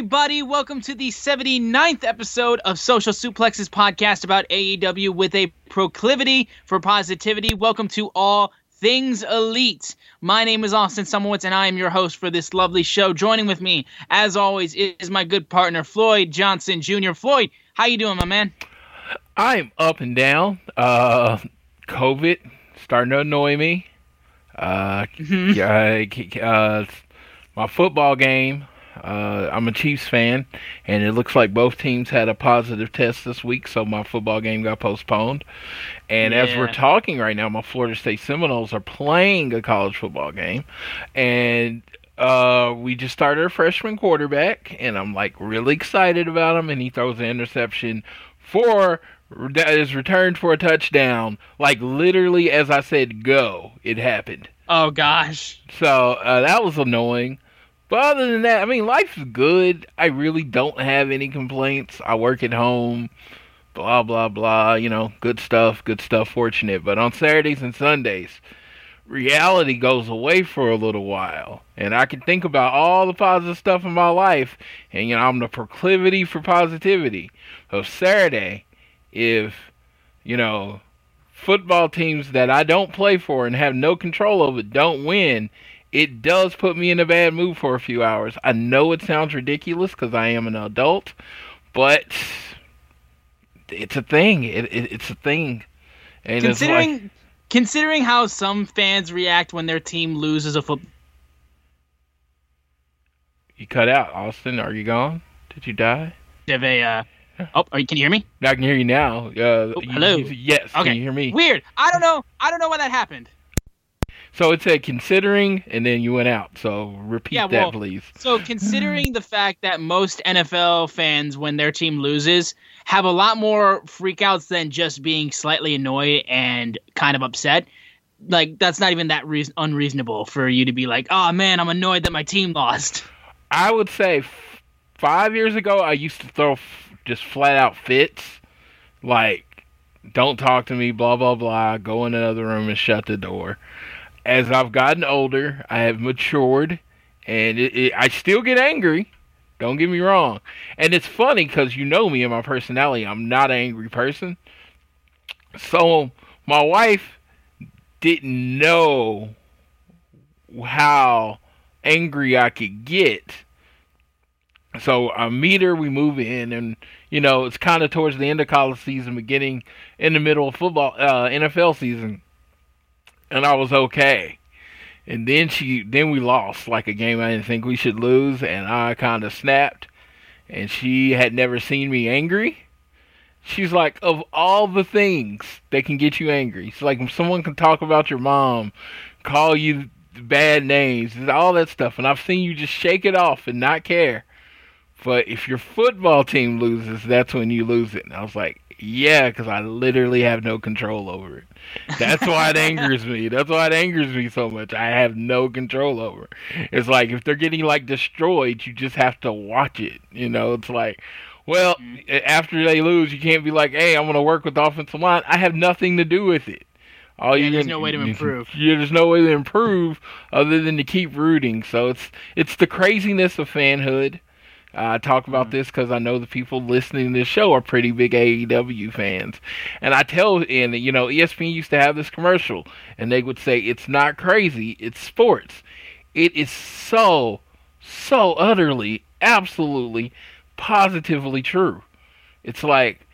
Everybody. Welcome to the 79th episode of Social Suplexes podcast about AEW with a proclivity for positivity. Welcome to all things elite. My name is Austin Sumowitz, and I am your host for this lovely show. Joining with me, as always, is my good partner Floyd Johnson Jr. Floyd, how you doing, my man? I'm up and down. Uh, COVID starting to annoy me. Uh, yeah, uh, my football game. Uh, I'm a Chiefs fan, and it looks like both teams had a positive test this week, so my football game got postponed. And as we're talking right now, my Florida State Seminoles are playing a college football game, and uh, we just started a freshman quarterback, and I'm like really excited about him, and he throws an interception for that is returned for a touchdown. Like literally, as I said, go, it happened. Oh gosh. So uh, that was annoying. But other than that, I mean, life's good. I really don't have any complaints. I work at home, blah, blah, blah. You know, good stuff, good stuff, fortunate. But on Saturdays and Sundays, reality goes away for a little while. And I can think about all the positive stuff in my life. And, you know, I'm the proclivity for positivity. So Saturday, if, you know, football teams that I don't play for and have no control over don't win, it does put me in a bad mood for a few hours. I know it sounds ridiculous because I am an adult, but it's a thing. It, it it's a thing. And it's like- Considering considering how some fans react when their team loses a football you cut out, Austin. Are you gone? Did you die? of a uh, oh, are you, can you hear me? I can hear you now. Uh, Oh, you- hello. you- yes. Okay. Can you hear me? Weird. I don't know. I don't know why that happened. So it said considering, and then you went out. So repeat Yeah, that, well, please. So considering the fact that most NFL fans, when their team loses, have a lot more freakouts than just being slightly annoyed and kind of upset. Like that's not even that reason- unreasonable for you to be like, "Oh man, I'm annoyed that my team lost." I would say f- five years ago, I used to throw f- just flat out fits. like don't talk to me, blah blah blah. Go in another room and shut the door. As I've gotten older, I have matured, and it, it, I still get angry. Don't get me wrong. And it's funny because you know me and my personality. I'm not an angry person. So my wife didn't know how angry I could get. So I meet her, we move in, and you know it's kind of towards the end of college season, beginning in the middle of football uh, NFL season, and I was okay. And then she, then we lost like a game I didn't think we should lose, and I kind of snapped. And she had never seen me angry. She's like, of all the things that can get you angry, it's like, someone can talk about your mom, call you bad names, all that stuff, and I've seen you just shake it off and not care. But if your football team loses, that's when you lose it. And I was like, yeah, because I literally have no control over it. That's why it angers me. That's why it angers me so much. I have no control over it. It's like if they're getting like destroyed, you just have to watch it. You know, it's like, well, mm-hmm. after they lose, you can't be like, hey, I'm going to work with the offensive line. I have nothing to do with it. All Yeah, you there's no way to improve. Yeah, there's no way to improve other than to keep rooting. So it's it's the craziness of fanhood. Uh, I talk about Mm. this because I know the people listening to this show are pretty big AEW fans, and I tell and you know ESPN used to have this commercial, and they would say it's not crazy, it's sports. It is so so utterly, absolutely, positively true. It's like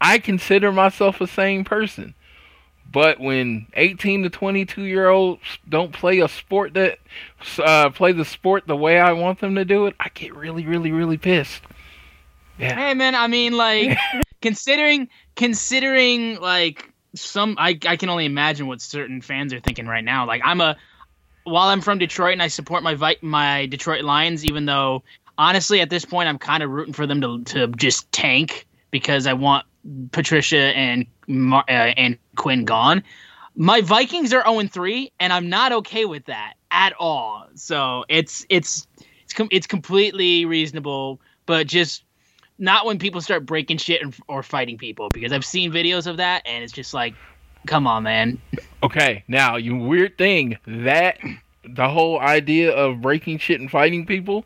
I consider myself a sane person. But when 18 to 22 year olds don't play a sport that uh, play the sport the way I want them to do it, I get really, really, really pissed. Yeah. Hey man, I mean like considering considering like some I I can only imagine what certain fans are thinking right now. Like I'm a while I'm from Detroit and I support my Vi- my Detroit Lions even though honestly at this point I'm kind of rooting for them to to just tank because I want Patricia and Mar- uh, and Quinn gone. My Vikings are 0 3 and I'm not okay with that at all. So it's it's it's com- it's completely reasonable, but just not when people start breaking shit and, or fighting people because I've seen videos of that and it's just like, come on, man. Okay, now you weird thing that the whole idea of breaking shit and fighting people,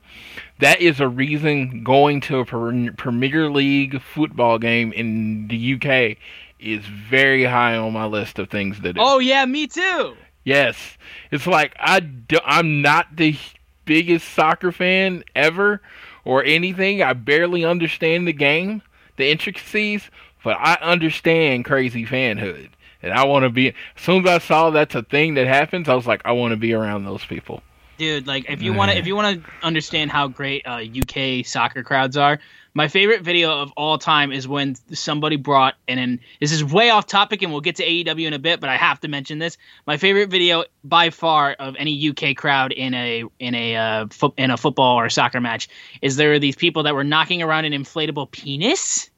that is a reason going to a Premier League football game in the UK is very high on my list of things to do. Oh yeah, me too. Yes, it's like I do, I'm not the biggest soccer fan ever or anything. I barely understand the game, the intricacies, but I understand crazy fanhood. And I want to be. As soon as I saw that's a thing that happens, I was like, I want to be around those people. Dude, like if you want to if you want to understand how great uh, UK soccer crowds are, my favorite video of all time is when somebody brought and then this is way off topic and we'll get to AEW in a bit, but I have to mention this. My favorite video by far of any UK crowd in a in a uh, fo- in a football or soccer match is there are these people that were knocking around an inflatable penis,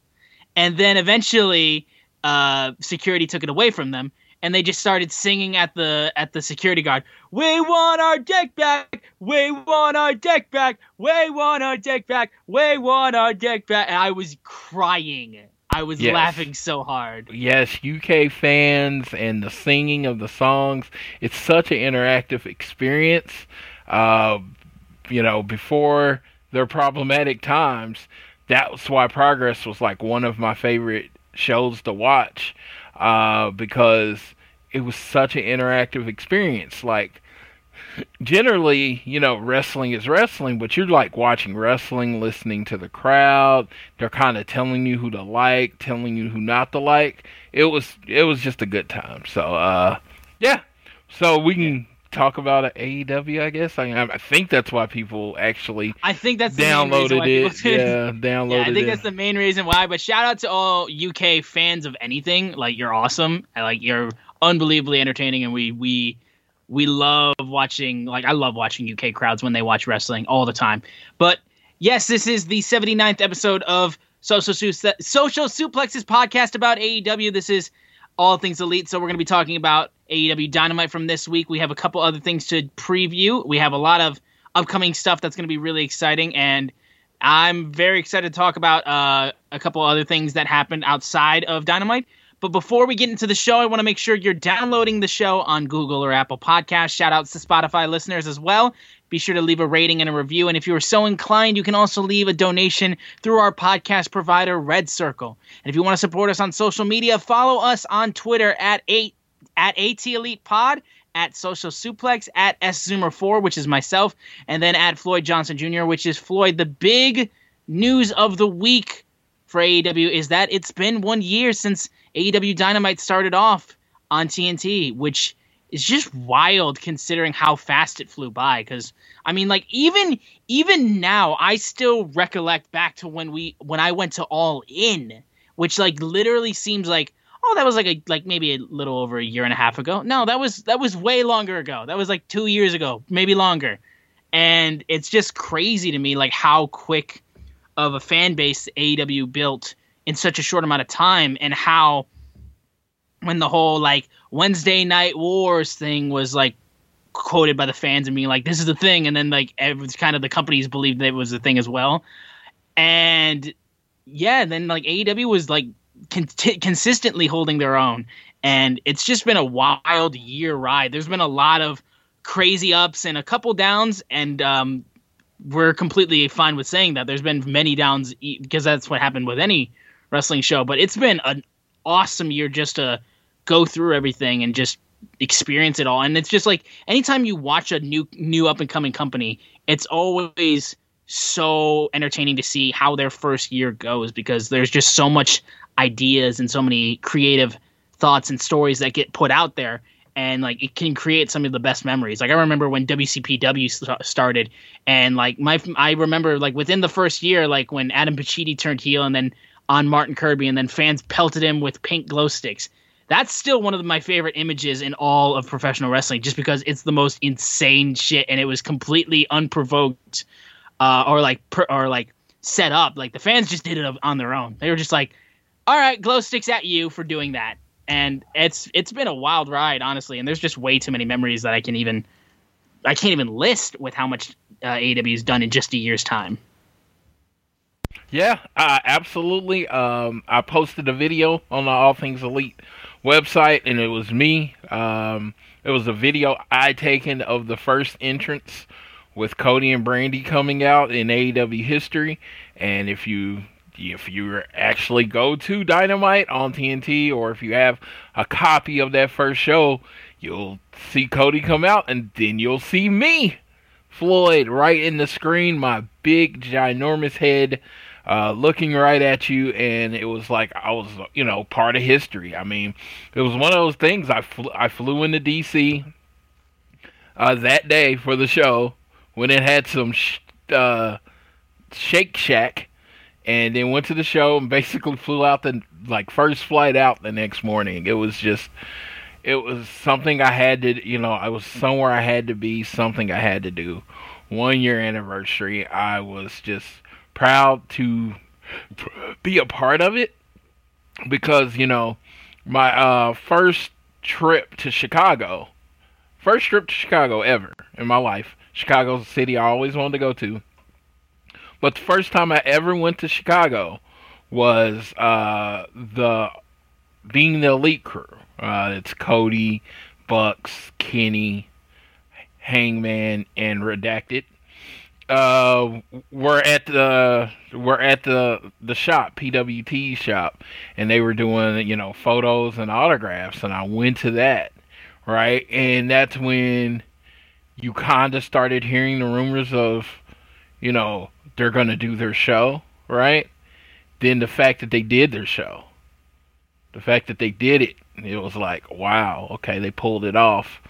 and then eventually uh, security took it away from them and they just started singing at the at the security guard. We want our deck back. We want our deck back. We want our deck back. We want our deck back. And I was crying. I was Yes. laughing so hard. Yes, UK fans and the singing of the songs. It's such an interactive experience. Uh, you know, before their problematic times, that's why Progress was like one of my favorite shows to watch uh, because it was such an interactive experience. Like, generally, you know, wrestling is wrestling, but you're like watching wrestling, listening to the crowd. They're kind of telling you who to like, telling you who not to like. It was it was just a good time. So, uh, yeah. So we can talk about AEW, I guess. I, I think that's why people actually I think that's the main reason downloaded it. Yeah, downloaded Yeah, I think it. that's the main reason why. But shout out to all UK fans of anything. Like you're awesome. Like you're unbelievably entertaining, and we we we love watching. Like I love watching UK crowds when they watch wrestling all the time. But yes, this is the 79th episode of Social Su- Social Suplexes podcast about AEW. This is all things elite. So we're going to be talking about AEW Dynamite from this week. We have a couple other things to preview. We have a lot of upcoming stuff that's going to be really exciting and I'm very excited to talk about uh, a couple other things that happened outside of Dynamite. But before we get into the show, I want to make sure you're downloading the show on Google or Apple Podcasts. Shout outs to Spotify listeners as well. Be sure to leave a rating and a review. And if you are so inclined, you can also leave a donation through our podcast provider, Red Circle. And if you want to support us on social media, follow us on Twitter at eight at AT Elite Pod, at Social Suplex, at S Zoomer4, which is myself, and then at Floyd Johnson Jr., which is Floyd. The big news of the week for AEW is that it's been one year since AEW Dynamite started off on TNT, which is just wild considering how fast it flew by. Because I mean, like even even now, I still recollect back to when we when I went to All In, which like literally seems like oh that was like a like maybe a little over a year and a half ago. No, that was that was way longer ago. That was like two years ago, maybe longer. And it's just crazy to me like how quick of a fan base AEW built in such a short amount of time and how when the whole like Wednesday night wars thing was like quoted by the fans and being like this is the thing and then like everyone's kind of the companies believed that it was the thing as well. And yeah then like AEW was like con- consistently holding their own. And it's just been a wild year ride. There's been a lot of crazy ups and a couple downs and um we're completely fine with saying that. There's been many downs because that's what happened with any wrestling show but it's been an awesome year just to go through everything and just experience it all. And it's just like anytime you watch a new new up and coming company it's always so entertaining to see how their first year goes because there's just so much ideas and so many creative thoughts and stories that get put out there and like it can create some of the best memories. Like i remember when wcpw st- started and like my i remember like within the first year like when adam Pacitti turned heel and then on martin kirby and then fans pelted him with pink glow sticks. That's still one of my favorite images in all of professional wrestling just because it's the most insane shit and it was completely unprovoked uh, or like per, or like set up. Like the fans just did it on their own. They were just like all right glow sticks at you for doing that and it's it's been a wild ride honestly and there's just way too many memories that i can even i can't even list with how much uh, has done in just a year's time Yeah, uh, absolutely. Um, I posted a video on the All Things Elite website, and it was me. Um, it was a video I taken of the first entrance with Cody and Brandi coming out in AEW history. And if you if you actually go to Dynamite on TNT, or if you have a copy of that first show, you'll see Cody come out, and then you'll see me. Floyd right in the screen, my big ginormous head uh, looking right at you, and it was like I was, you know, part of history. I mean, it was one of those things. I flew, I flew into DC uh, that day for the show when it had some sh- uh, Shake Shack, and then went to the show and basically flew out the like first flight out the next morning. It was just. It was something I had to, you know, I was somewhere I had to be, something I had to do. One year anniversary, I was just proud to be a part of it because you know my uh, first trip to Chicago, first trip to Chicago ever in my life. Chicago's a city I always wanted to go to, but the first time I ever went to Chicago was uh, the being the elite crew. Uh, it's Cody, Bucks, Kenny, Hangman, and Redacted uh we're at the we're at the the shop PWT shop and they were doing you know photos and autographs and I went to that right and that's when you kind of started hearing the rumors of you know they're going to do their show right then the fact that they did their show the fact that they did it it was like wow okay they pulled it off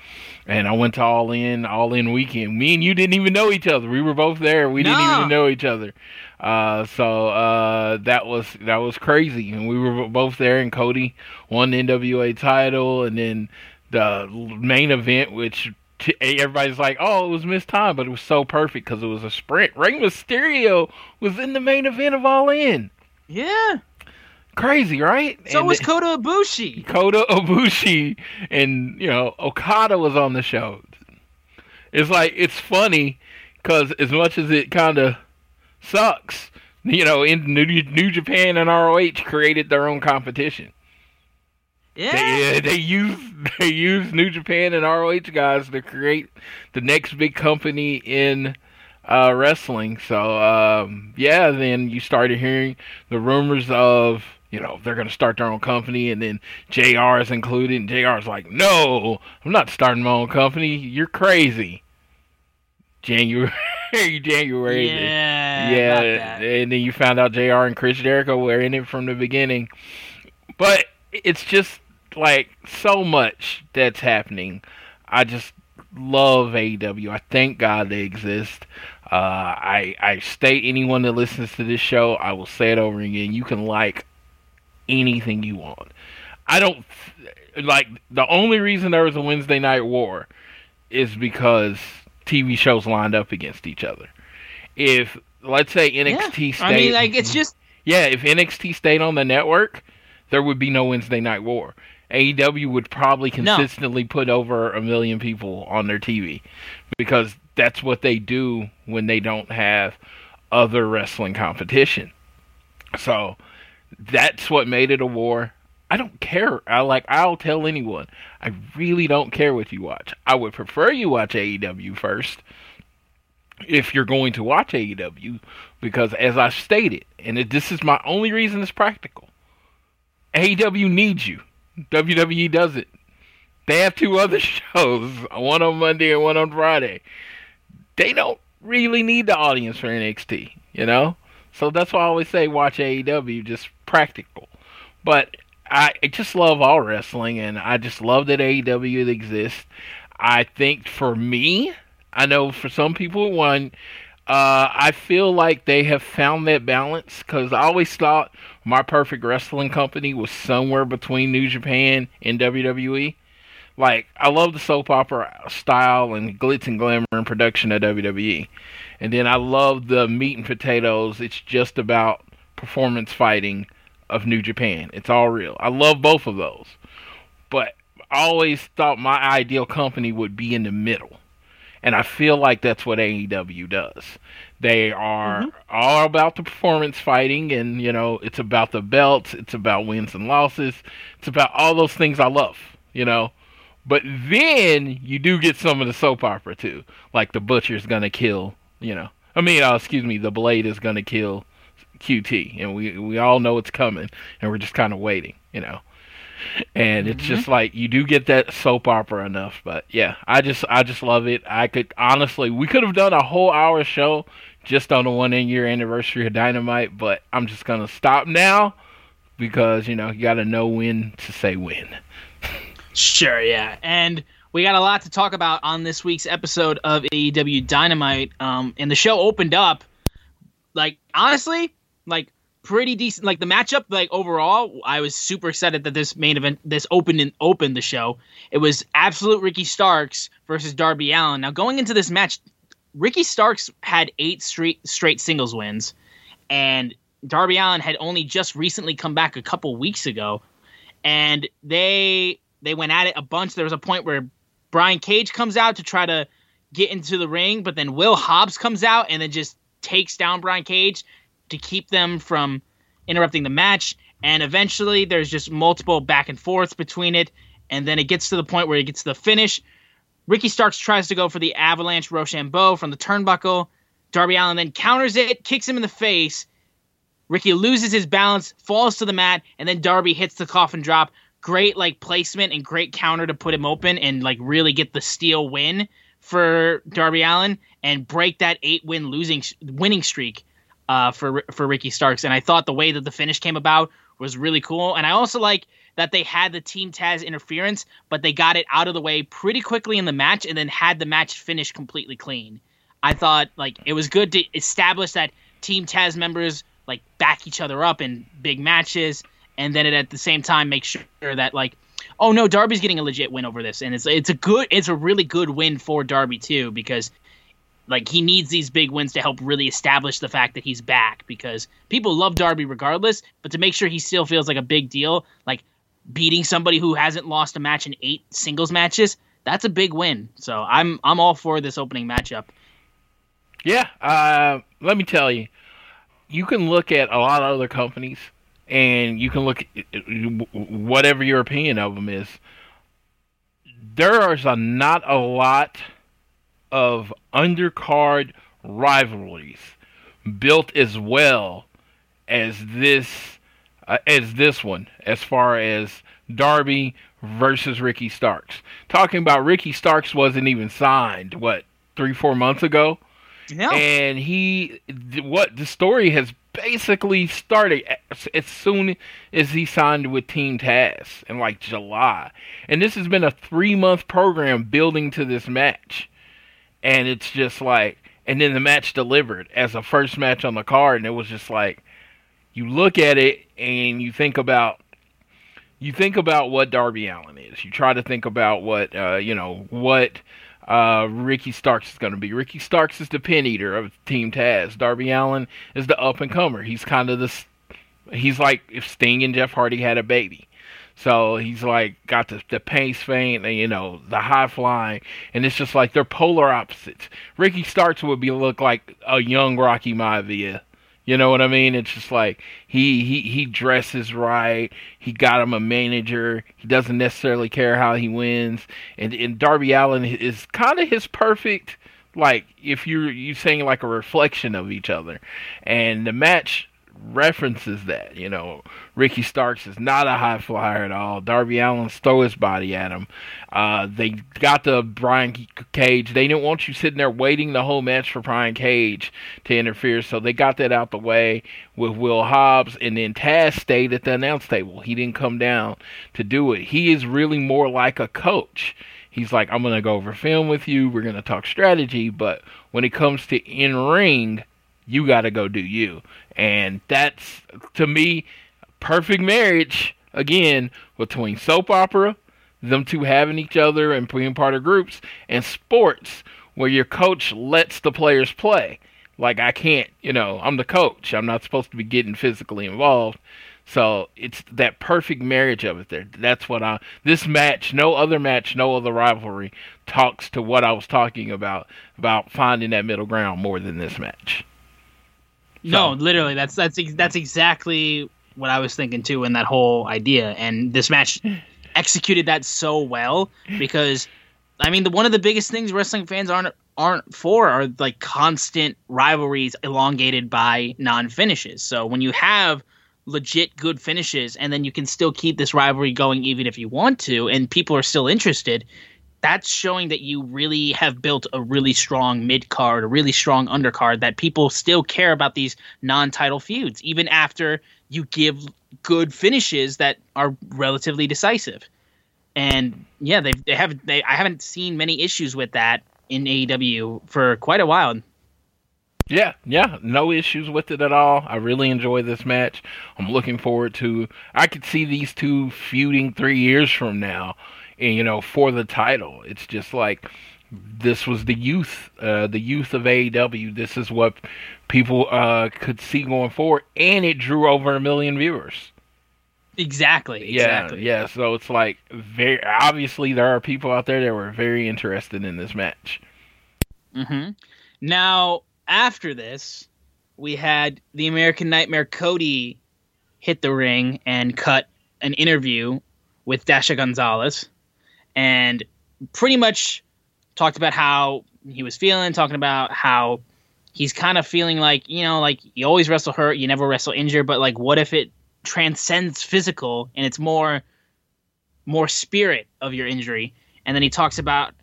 and I went to All In, All In weekend. Me and you didn't even know each other. We were both there. We didn't even know each other. Uh, so uh, that was that was crazy, and we were both there. And Cody won the NWA title, and then the main event, which everybody's like, "Oh, it was missed time," but it was so perfect because it was a sprint. Rey Mysterio was in the main event of All In. yeah Crazy, right? so And was the- kota ibushi Kota Ibushi and you know Okada was on the show. It's like it's funny because as much as it kind of sucks. You know, in New, New Japan and ROH created their own competition. Yeah. They, uh, they use they use New Japan and ROH guys to create the next big company in uh, wrestling. So um, yeah, then you started hearing the rumors of you know they're going to start their own company, and then Jr. is included. And Jr. is like, no, I'm not starting my own company. You're crazy. January, January. Yeah. yeah, and then you found out Jr. and Chris Jericho were in it from the beginning. But it's just like so much that's happening. I just love AEW. I thank God they exist. Uh, I I state anyone that listens to this show, I will say it over again. You can like anything you want. I don't like the only reason there was a Wednesday night war is because TV shows lined up against each other. If let's say NXT Yeah. stayed, I mean, like it's just yeah, if NXT stayed on the network, there would be no Wednesday Night War. AEW would probably No. consistently put over a million people on their TV because that's what they do when they don't have other wrestling competition. So that's what made it a war. I don't care. I like I'll tell anyone. I really don't care what you watch. I would prefer you watch AEW first if you're going to watch AEW because as I stated, and it, this is my only reason it's practical. AEW needs you. WWE doesn't. They have two other shows, one on Monday and one on Friday. They don't really need the audience for NXT, you know? So that's why I always say watch AEW, just practical. But I, I just love all wrestling, and I just love that AEW exists. I think for me, I know for some people, one, uh, I feel like they have found that balance because I always thought my perfect wrestling company was somewhere between New Japan and WWE. Like, I love the soap opera style and glitz and glamour and production of WWE. And then I love the meat and potatoes. It's just about performance fighting of New Japan. It's all real. I love both of those. But I always thought my ideal company would be in the middle. And I feel like that's what AEW does. They are all about the performance fighting, and, you know, it's about the belts, it's about wins and losses, it's about all those things I love, you know. But then you do get some of the soap opera too, like the butcher's gonna kill, you know. I mean, uh, excuse me, the blade is gonna kill QT, and we we all know it's coming, and we're just kind of waiting, you know. And it's just like you do get that soap opera enough, but yeah, I just I just love it. I could honestly, we could have done a whole hour show just on the one year anniversary of Dynamite, but I'm just gonna stop now because you know you got to know when to say when. Sure, yeah. And we got a lot to talk about on this week's episode of AEW Dynamite. Um, and the show opened up, like, honestly, like, pretty decent. Like, the matchup, like, overall, I was super excited that this main event, this opened and opened the show. It was absolute Ricky Starks versus Darby Allin. Now, going into this match, Ricky Starks had eight straight, straight singles wins, and Darby Allin had only just recently come back a couple weeks ago. And they they went at it a bunch. There was a point where Brian Cage comes out to try to get into the ring, but then Will Hobbs comes out and then just takes down Brian Cage to keep them from interrupting the match. And eventually, there's just multiple back and forths between it, and then it gets to the point where it gets to the finish. Ricky Starks tries to go for the Avalanche Roshambo from the turnbuckle. Darby Allin then counters it, kicks him in the face. Ricky loses his balance, falls to the mat, and then Darby hits the coffin drop. Great like placement and great counter to put him open and like really get the steal win for Darby Allin and break that eight win losing winning streak uh, for for Ricky Starks. And I thought the way that the finish came about was really cool. And I also like that they had the Team Taz interference, but they got it out of the way pretty quickly in the match and then had the match finish completely clean. I thought like it was good to establish that Team Taz members like back each other up in big matches, and then it at the same time make sure that like, oh no, Darby's getting a legit win over this, and it's it's a good, it's a really good win for Darby too because like he needs these big wins to help really establish the fact that he's back because people love Darby regardless, but to make sure he still feels like a big deal, like beating somebody who hasn't lost a match in eight singles matches, that's a big win. So I'm I'm all for this opening matchup. Yeah, uh, let me tell you, you can look at a lot of other companies and you can look at whatever your opinion of them is. There is a, not a lot of undercard rivalries built as well as this uh, as this one as far as Darby versus Ricky Starks. Talking about Ricky Starks wasn't even signed what 3 4 months ago. No. And he what the story has basically started as, as soon as he signed with Team Taz in like July. And this has been a 3 month program building to this match. And it's just like and then the match delivered as a first match on the card and it was just like you look at it and you think about you think about what Darby Allin is. You try to think about what uh, you know what uh, Ricky Starks is going to be. Ricky Starks is the pin eater of Team Taz. Darby Allin is the up and comer. He's kind of the he's like if Sting and Jeff Hardy had a baby. So he's like got the the pace feint and you know the high flying, and it's just like they're polar opposites. Ricky Starks would be look like a young Rocky Maivia you know what I mean? It's just like he he he dresses right. He got him a manager. He doesn't necessarily care how he wins. And and Darby Allin is kind of his perfect like if you're you saying like a reflection of each other. And the match references that. You know, Ricky Starks is not a high flyer at all. Darby Allin throw his body at him. Uh, they got the Brian Cage. They didn't want you sitting there waiting the whole match for Brian Cage to interfere, so they got that out the way with Will Hobbs. And then Taz stayed at the announce table. He didn't come down to do it. He is really more like a coach. He's like, I'm going to go over film with you. We're going to talk strategy. But when it comes to in ring, you got to go do you. And that's, to me, perfect marriage, again, between soap opera, them two having each other and being part of groups, and sports, where your coach lets the players play. Like, I can't, you know, I'm the coach. I'm not supposed to be getting physically involved. So it's that perfect marriage of it there. That's what I this match, no other match, no other rivalry talks to what I was talking about about finding that middle ground more than this match. No, literally, that's that's that's exactly what I was thinking too in that whole idea. And this match executed that so well because, I mean, the one of the biggest things wrestling fans aren't aren't for are like constant rivalries elongated by non finishes. So when you have legit good finishes and then you can still keep this rivalry going even if you want to and people are still interested that's showing that you really have built a really strong mid card, a really strong undercard that people still care about these non title feuds, even after you give good finishes that are relatively decisive. And yeah, they they have they I haven't seen many issues with that in AEW for quite a while. Yeah, yeah, no issues with it at all. I really enjoy this match. I'm looking forward to. I could see these two feuding three years from now and, you know, for the title. It's just like this was the youth, uh, the youth of AEW. This is what people uh, could see going forward, and it drew over a million viewers. Exactly. Exactly. Yeah, yeah. So it's like very obviously there are people out there that were very interested in this match. Mm-hmm. Now after this, we had the American Nightmare Cody hit the ring and cut an interview with Dasha Gonzalez and pretty much talked about how he was feeling, talking about how he's kind of feeling like, you know, like you always wrestle hurt, you never wrestle injured, but like what if it transcends physical and it's more more spirit of your injury? And then he talks about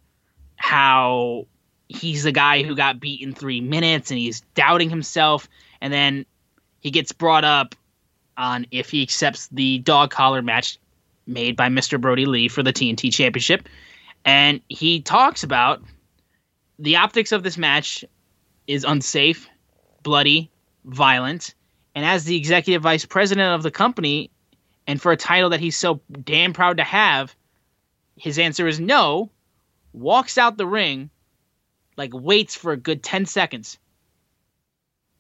how he's the guy who got beat in 3 minutes and he's doubting himself and then he gets brought up on if he accepts the dog collar match made by Mr. Brodie Lee for the TNT Championship. And he talks about the optics of this match is unsafe, bloody, violent. And as the executive vice president of the company, and for a title that he's so damn proud to have, his answer is no. Walks out the ring, like waits for a good 10 seconds.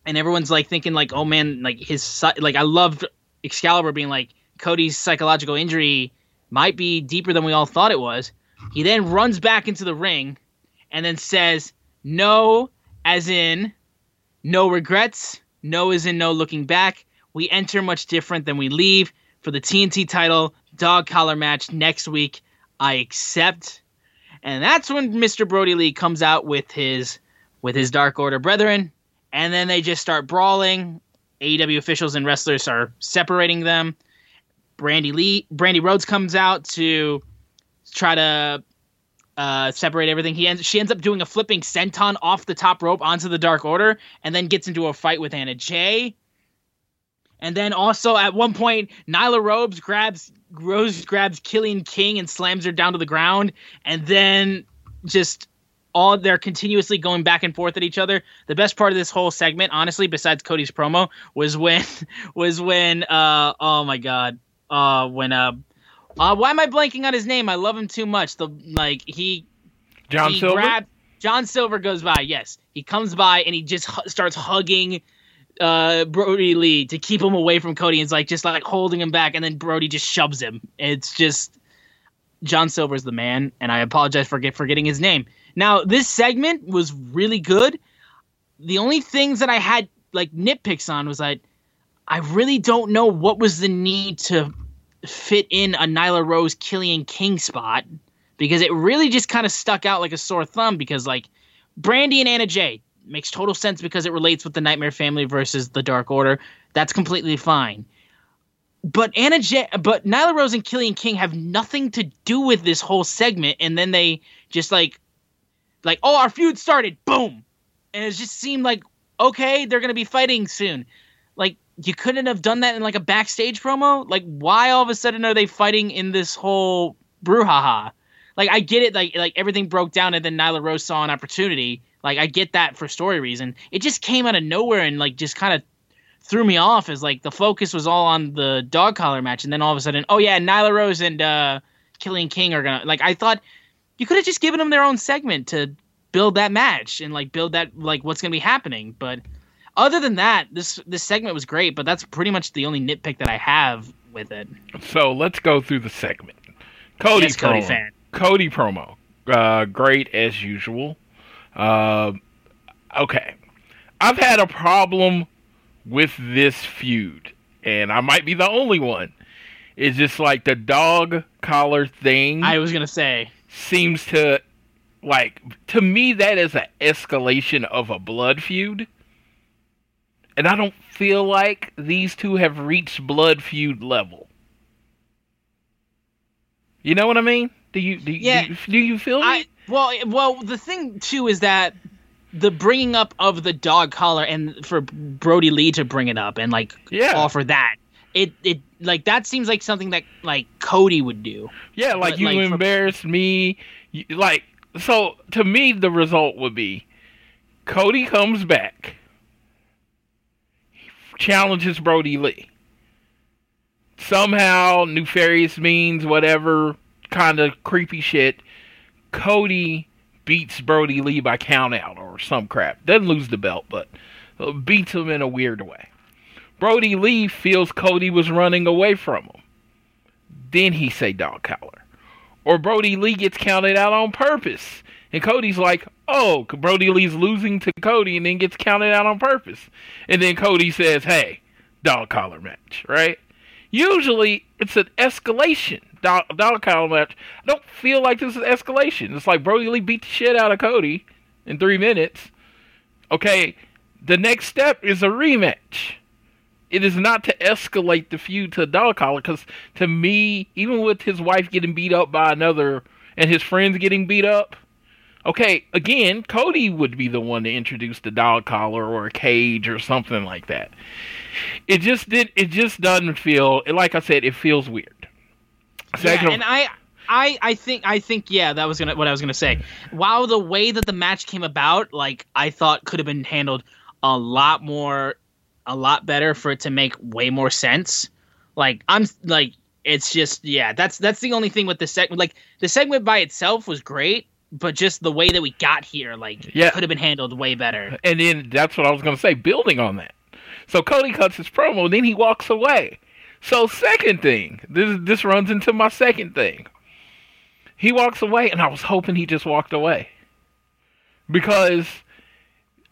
And everyone's like thinking, like, oh man, like his, like, I loved Excalibur being like, Cody's psychological injury might be deeper than we all thought it was. He then runs back into the ring and then says, No, as in, no regrets, No is in no looking back. We enter much different than we leave for the TNT title dog collar match next week. I accept. And that's when Mr. Brodie Lee comes out with his with his Dark Order brethren, and then they just start brawling. AEW officials and wrestlers are separating them. Brandy Lee, Brandi Rhodes comes out to try to uh, separate everything. He ends, she ends up doing a flipping senton off the top rope onto the Dark Order, and then gets into a fight with Anna Jay. And then also at one point, Nyla Robes grabs Rose grabs Kilynn King and slams her down to the ground, and then just all they're continuously going back and forth at each other. The best part of this whole segment, honestly, besides Cody's promo, was when was when uh oh my god uh when uh uh why am I blanking on his name? I love him too much. The like he John he Silver. grabbed- John Silver goes by. Yes, he comes by and he just hu- starts hugging uh Brodie Lee to keep him away from Cody. It's like just like holding him back, and then Brodie just shoves him. It's just John Silver's the man, and I apologize for get, forgetting his name. Now this segment was really good. The only things that I had like nitpicks on was that I really don't know what was the need to fit in a Nyla Rose Kilynn King spot because it really just kind of stuck out like a sore thumb because like Brandi and Anna Jay makes total sense because it relates with the Nightmare Family versus the Dark Order. That's completely fine. But Anna Jay, but Nyla Rose and Kilynn King have nothing to do with this whole segment, and then they just like, like, oh, our feud started, boom, and it just seemed like okay, they're gonna be fighting soon. Like you couldn't have done that in like a backstage promo. Like why all of a sudden are they fighting in this whole brouhaha? Like I get it, like like everything broke down and then Nyla Rose saw an opportunity. Like I get that for story reason. It just came out of nowhere and like just kind of threw me off as like the focus was all on the dog collar match and then all of a sudden, oh yeah, Nyla Rose and uh Kilynn King are gonna like I thought you could have just given them their own segment to build that match and like build that like what's gonna be happening. But other than that, this this segment was great, but that's pretty much the only nitpick that I have with it. So let's go through the segment. Cody Yes, Cody promo. fan. Cody promo. Uh, great as usual. Uh, okay. I've had a problem with this feud, and I might be the only one. It's just like the dog collar thing I was gonna say seems to like to me that is an escalation of a blood feud. And I don't feel like these two have reached blood feud level. You know what I mean? Do you do, you- Yeah. do, you, do you feel I me? well well the thing too is that the bringing up of the dog collar and for Brodie Lee to bring it up and like Yeah. offer that it it like that seems like something that like Cody would do. Yeah, like but, you like, for- embarrassed me. You, like so to me the result would be Cody comes back, challenges Brodie Lee. Somehow nefarious means whatever kind of creepy shit. Cody beats Brodie Lee by count out or some crap. Doesn't lose the belt, but uh, beats him in a weird way. Brodie Lee feels Cody was running away from him. Then he say dog collar. Or Brodie Lee gets counted out on purpose. And Cody's like, oh, Brodie Lee's losing to Cody and then gets counted out on purpose. And then Cody says, hey, dog collar match, right? Usually it's an escalation. Dog, dog collar match. I don't feel like this is escalation. It's like Brodie Lee beat the shit out of Cody in three minutes. Okay, the next step is a rematch. It is not to escalate the feud to a dog collar because to me, even with his wife getting beat up by another and his friends getting beat up, okay, again, Cody would be the one to introduce the dog collar or a cage or something like that. It just did. It just doesn't feel like I said. It feels weird. Second yeah, and I, I, I think, I think, yeah, that was gonna what I was gonna say. While the way that the match came about, like I thought, could have been handled a lot more, a lot better for it to make way more sense. Like I'm like, it's just yeah, that's that's the only thing with the segment. Like the segment by itself was great, but just the way that we got here, like, Yeah. could have been handled way better. And then that's what I was going to say, building on that. So Cody cuts his promo, then he walks away. So second thing, this this runs into my second thing. He walks away, and I was hoping he just walked away because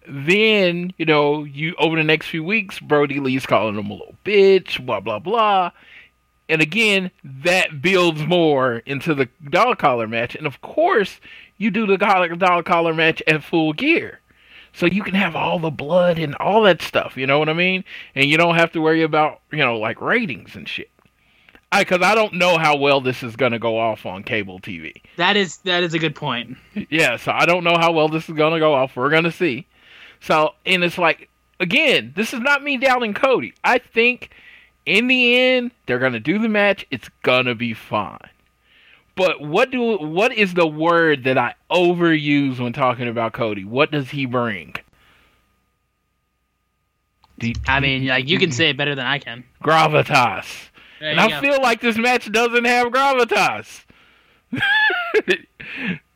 then you know you over the next few weeks, Brodie Lee's calling him a little bitch, blah blah blah, and again that builds more into the dog collar match, and of course you do the dollar, dog collar match at full gear. So you can have all the blood and all that stuff, you know what I mean? And you don't have to worry about, you know, like ratings and shit. I cuz I don't know how well this is going to go off on cable TV. That is that is a good point. Yeah, so I don't know how well this is going to go off. We're going to see. So, and it's like, again, this is not me doubting Cody. I think in the end, they're going to do the match. It's going to be fine. But what do what is the word that I overuse when talking about Cody? What does he bring? I mean, like you can say it better than I can. Gravitas. There And I go. feel like this match doesn't have gravitas.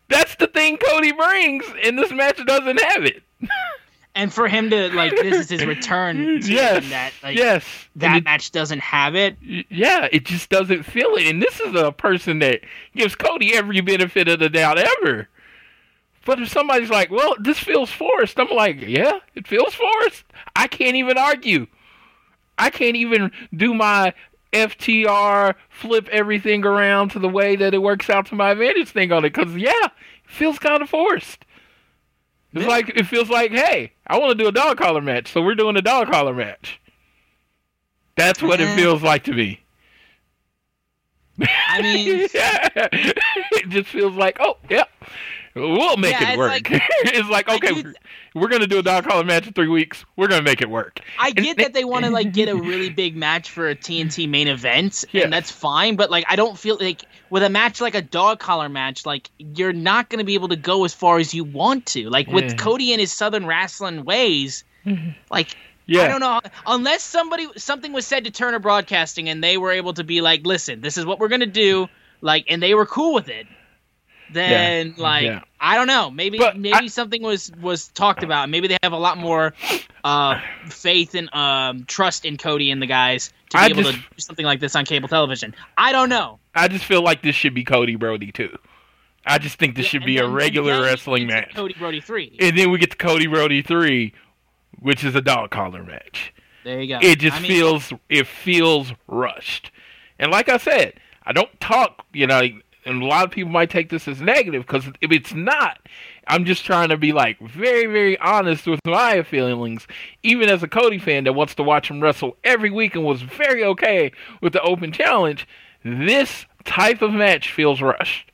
That's the thing Cody brings, and this match doesn't have it. and for him to like this is his return yes. that like yes. that it- match doesn't have it. yeah, it just doesn't feel it. And this is a person that gives Cody every benefit of the doubt ever. But if somebody's like, well, this feels forced, I'm like, yeah, it feels forced. I can't even argue. I can't even do my FTR flip everything around to the way that it works out to my advantage thing on it. Because, yeah, it feels kind of forced. It's like, it feels like, hey, I want to do a dog collar match, so we're doing a dog collar match. That's what it feels like to me. I mean, yeah. it just feels like, oh, yeah, we'll make Yeah, it work. like- it's like, okay, do- we're, we're gonna do a dog collar match in three weeks. We're gonna make it work. I get that they want to like get a really big match for a TNT main event, Yeah. and that's fine. But like, I don't feel like with a match like a dog collar match, like you're not going to be able to go as far as you want to. Like with Yeah. Cody and his Southern wrestling ways, like Yeah, I don't know unless somebody something was said to Turner Broadcasting and they were able to be like, listen, this is what we're gonna do, like, and they were cool with it. Then like yeah. I don't know, maybe But maybe I- something was was talked about. Maybe they have a lot more uh, faith and um, trust in Cody and the guys to be I able just- to do something like this on cable television. I don't know. I just feel like this should be Cody Brodie too. I just think this should be a regular wrestling match, Cody Brodie three. and then we get to Cody Brodie three, which is a dog collar match. there you go. It just I mean, feels it feels rushed. And like I said, I don't talk, you know, and a lot of people might take this as negative because if it's not, I'm just trying to be like very, very honest with my feelings, even as a Cody fan that wants to watch him wrestle every week and was very okay with the open challenge. This type of match feels rushed.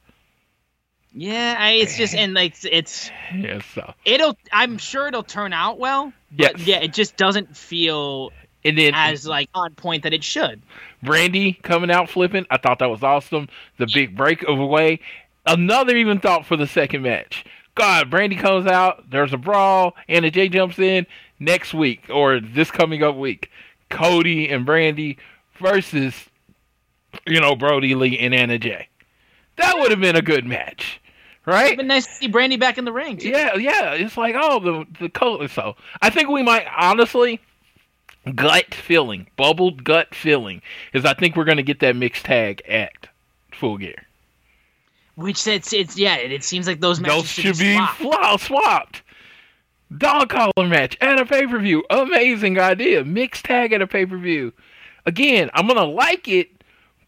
Yeah, I, it's just and like it's Yeah, so it'll. I'm sure it'll turn out well. But Yes. yeah, it just doesn't feel and then as like on point that it should. Brandi coming out flipping. I thought that was awesome. The big break of breakaway. Another even thought for the second match. God, Brandi comes out. There's a brawl. Anna Jay jumps in next week or this coming up week. Cody and Brandi versus, you know, Brodie Lee and Anna Jay. That would have been a good match, right? It's been nice to see Brandi back in the ring. Too. Yeah, yeah. It's like oh the the color. So I think we might honestly gut feeling, bubbled gut feeling is I think we're gonna get that mixed tag at Full Gear. Which it's it's yeah. It, it seems like those matches Those should be swapped. swapped. Dog collar match at a pay per view. Amazing idea. Mixed tag at a pay per view. Again, I'm gonna like it,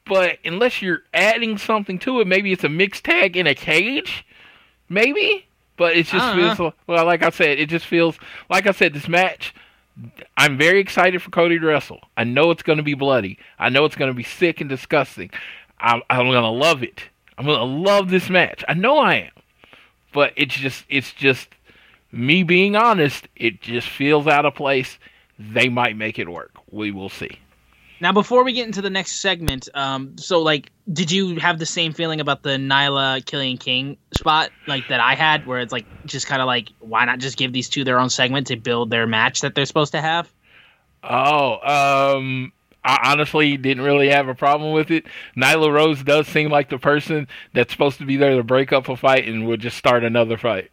but unless you're adding something to it, maybe it's a mixed tag in a cage. Maybe. But it just don't feels well, like I said, it just feels like I said, this match I'm very excited for Cody to wrestle. I know it's going to be bloody. I know it's going to be sick and disgusting. I'm, I'm going to love it. I'm going to love this match. I know I am. But it's just, it's just me being honest. It just feels out of place. They might make it work. We will see. Now, before we get into the next segment, um, so like, did you have the same feeling about the Nyla Kilynn King spot like that I had, where it's like just kind of like, why not just give these two their own segment to build their match that they're supposed to have? Oh, um, I honestly didn't really have a problem with it. Nyla Rose does seem like the person that's supposed to be there to break up a fight and would just start another fight.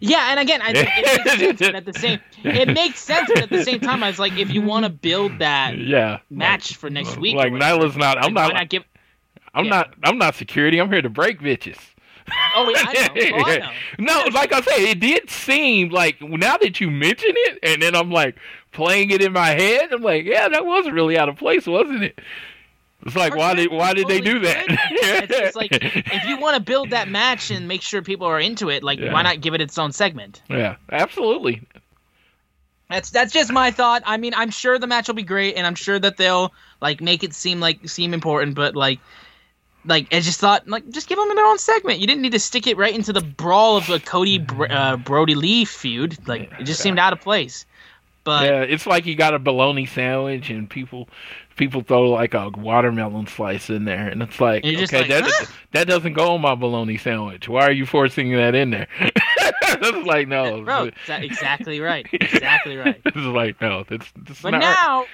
Yeah, and again, I think it makes sense, but at the same, it makes sense, but at the same time, I was like, if you want to build that Yeah. match for next week, Like Nyla's not. I'm not. not give? I'm yeah. not. I'm not security. I'm here to break bitches. Oh, yeah, I know. Oh, I know. no, like I said, it did seem like now that you mention it, and then I'm like playing it in my head. I'm like, yeah, that was really out of place, wasn't it? It's like, why did why did they do that? It's, it's like if you want to build that match and make sure people are into it, like Yeah. why not give it its own segment? yeah, absolutely. That's that's just my thought. I mean, I'm sure the match will be great, and I'm sure that they'll like make it seem like seem important. But like, like I just thought, like, just give them their own segment. You didn't need to stick it right into the brawl of a Cody Br- uh, Brodie Lee feud. Like, it just seemed out of place. But Yeah, it's like you got a bologna sandwich and people people throw like a watermelon slice in there, and it's like, And okay, like, that "Huh?" that doesn't go on my bologna sandwich. Why are you forcing that in there? it's like no, bro, exactly right, exactly right. it's like no, that's, that's But not now,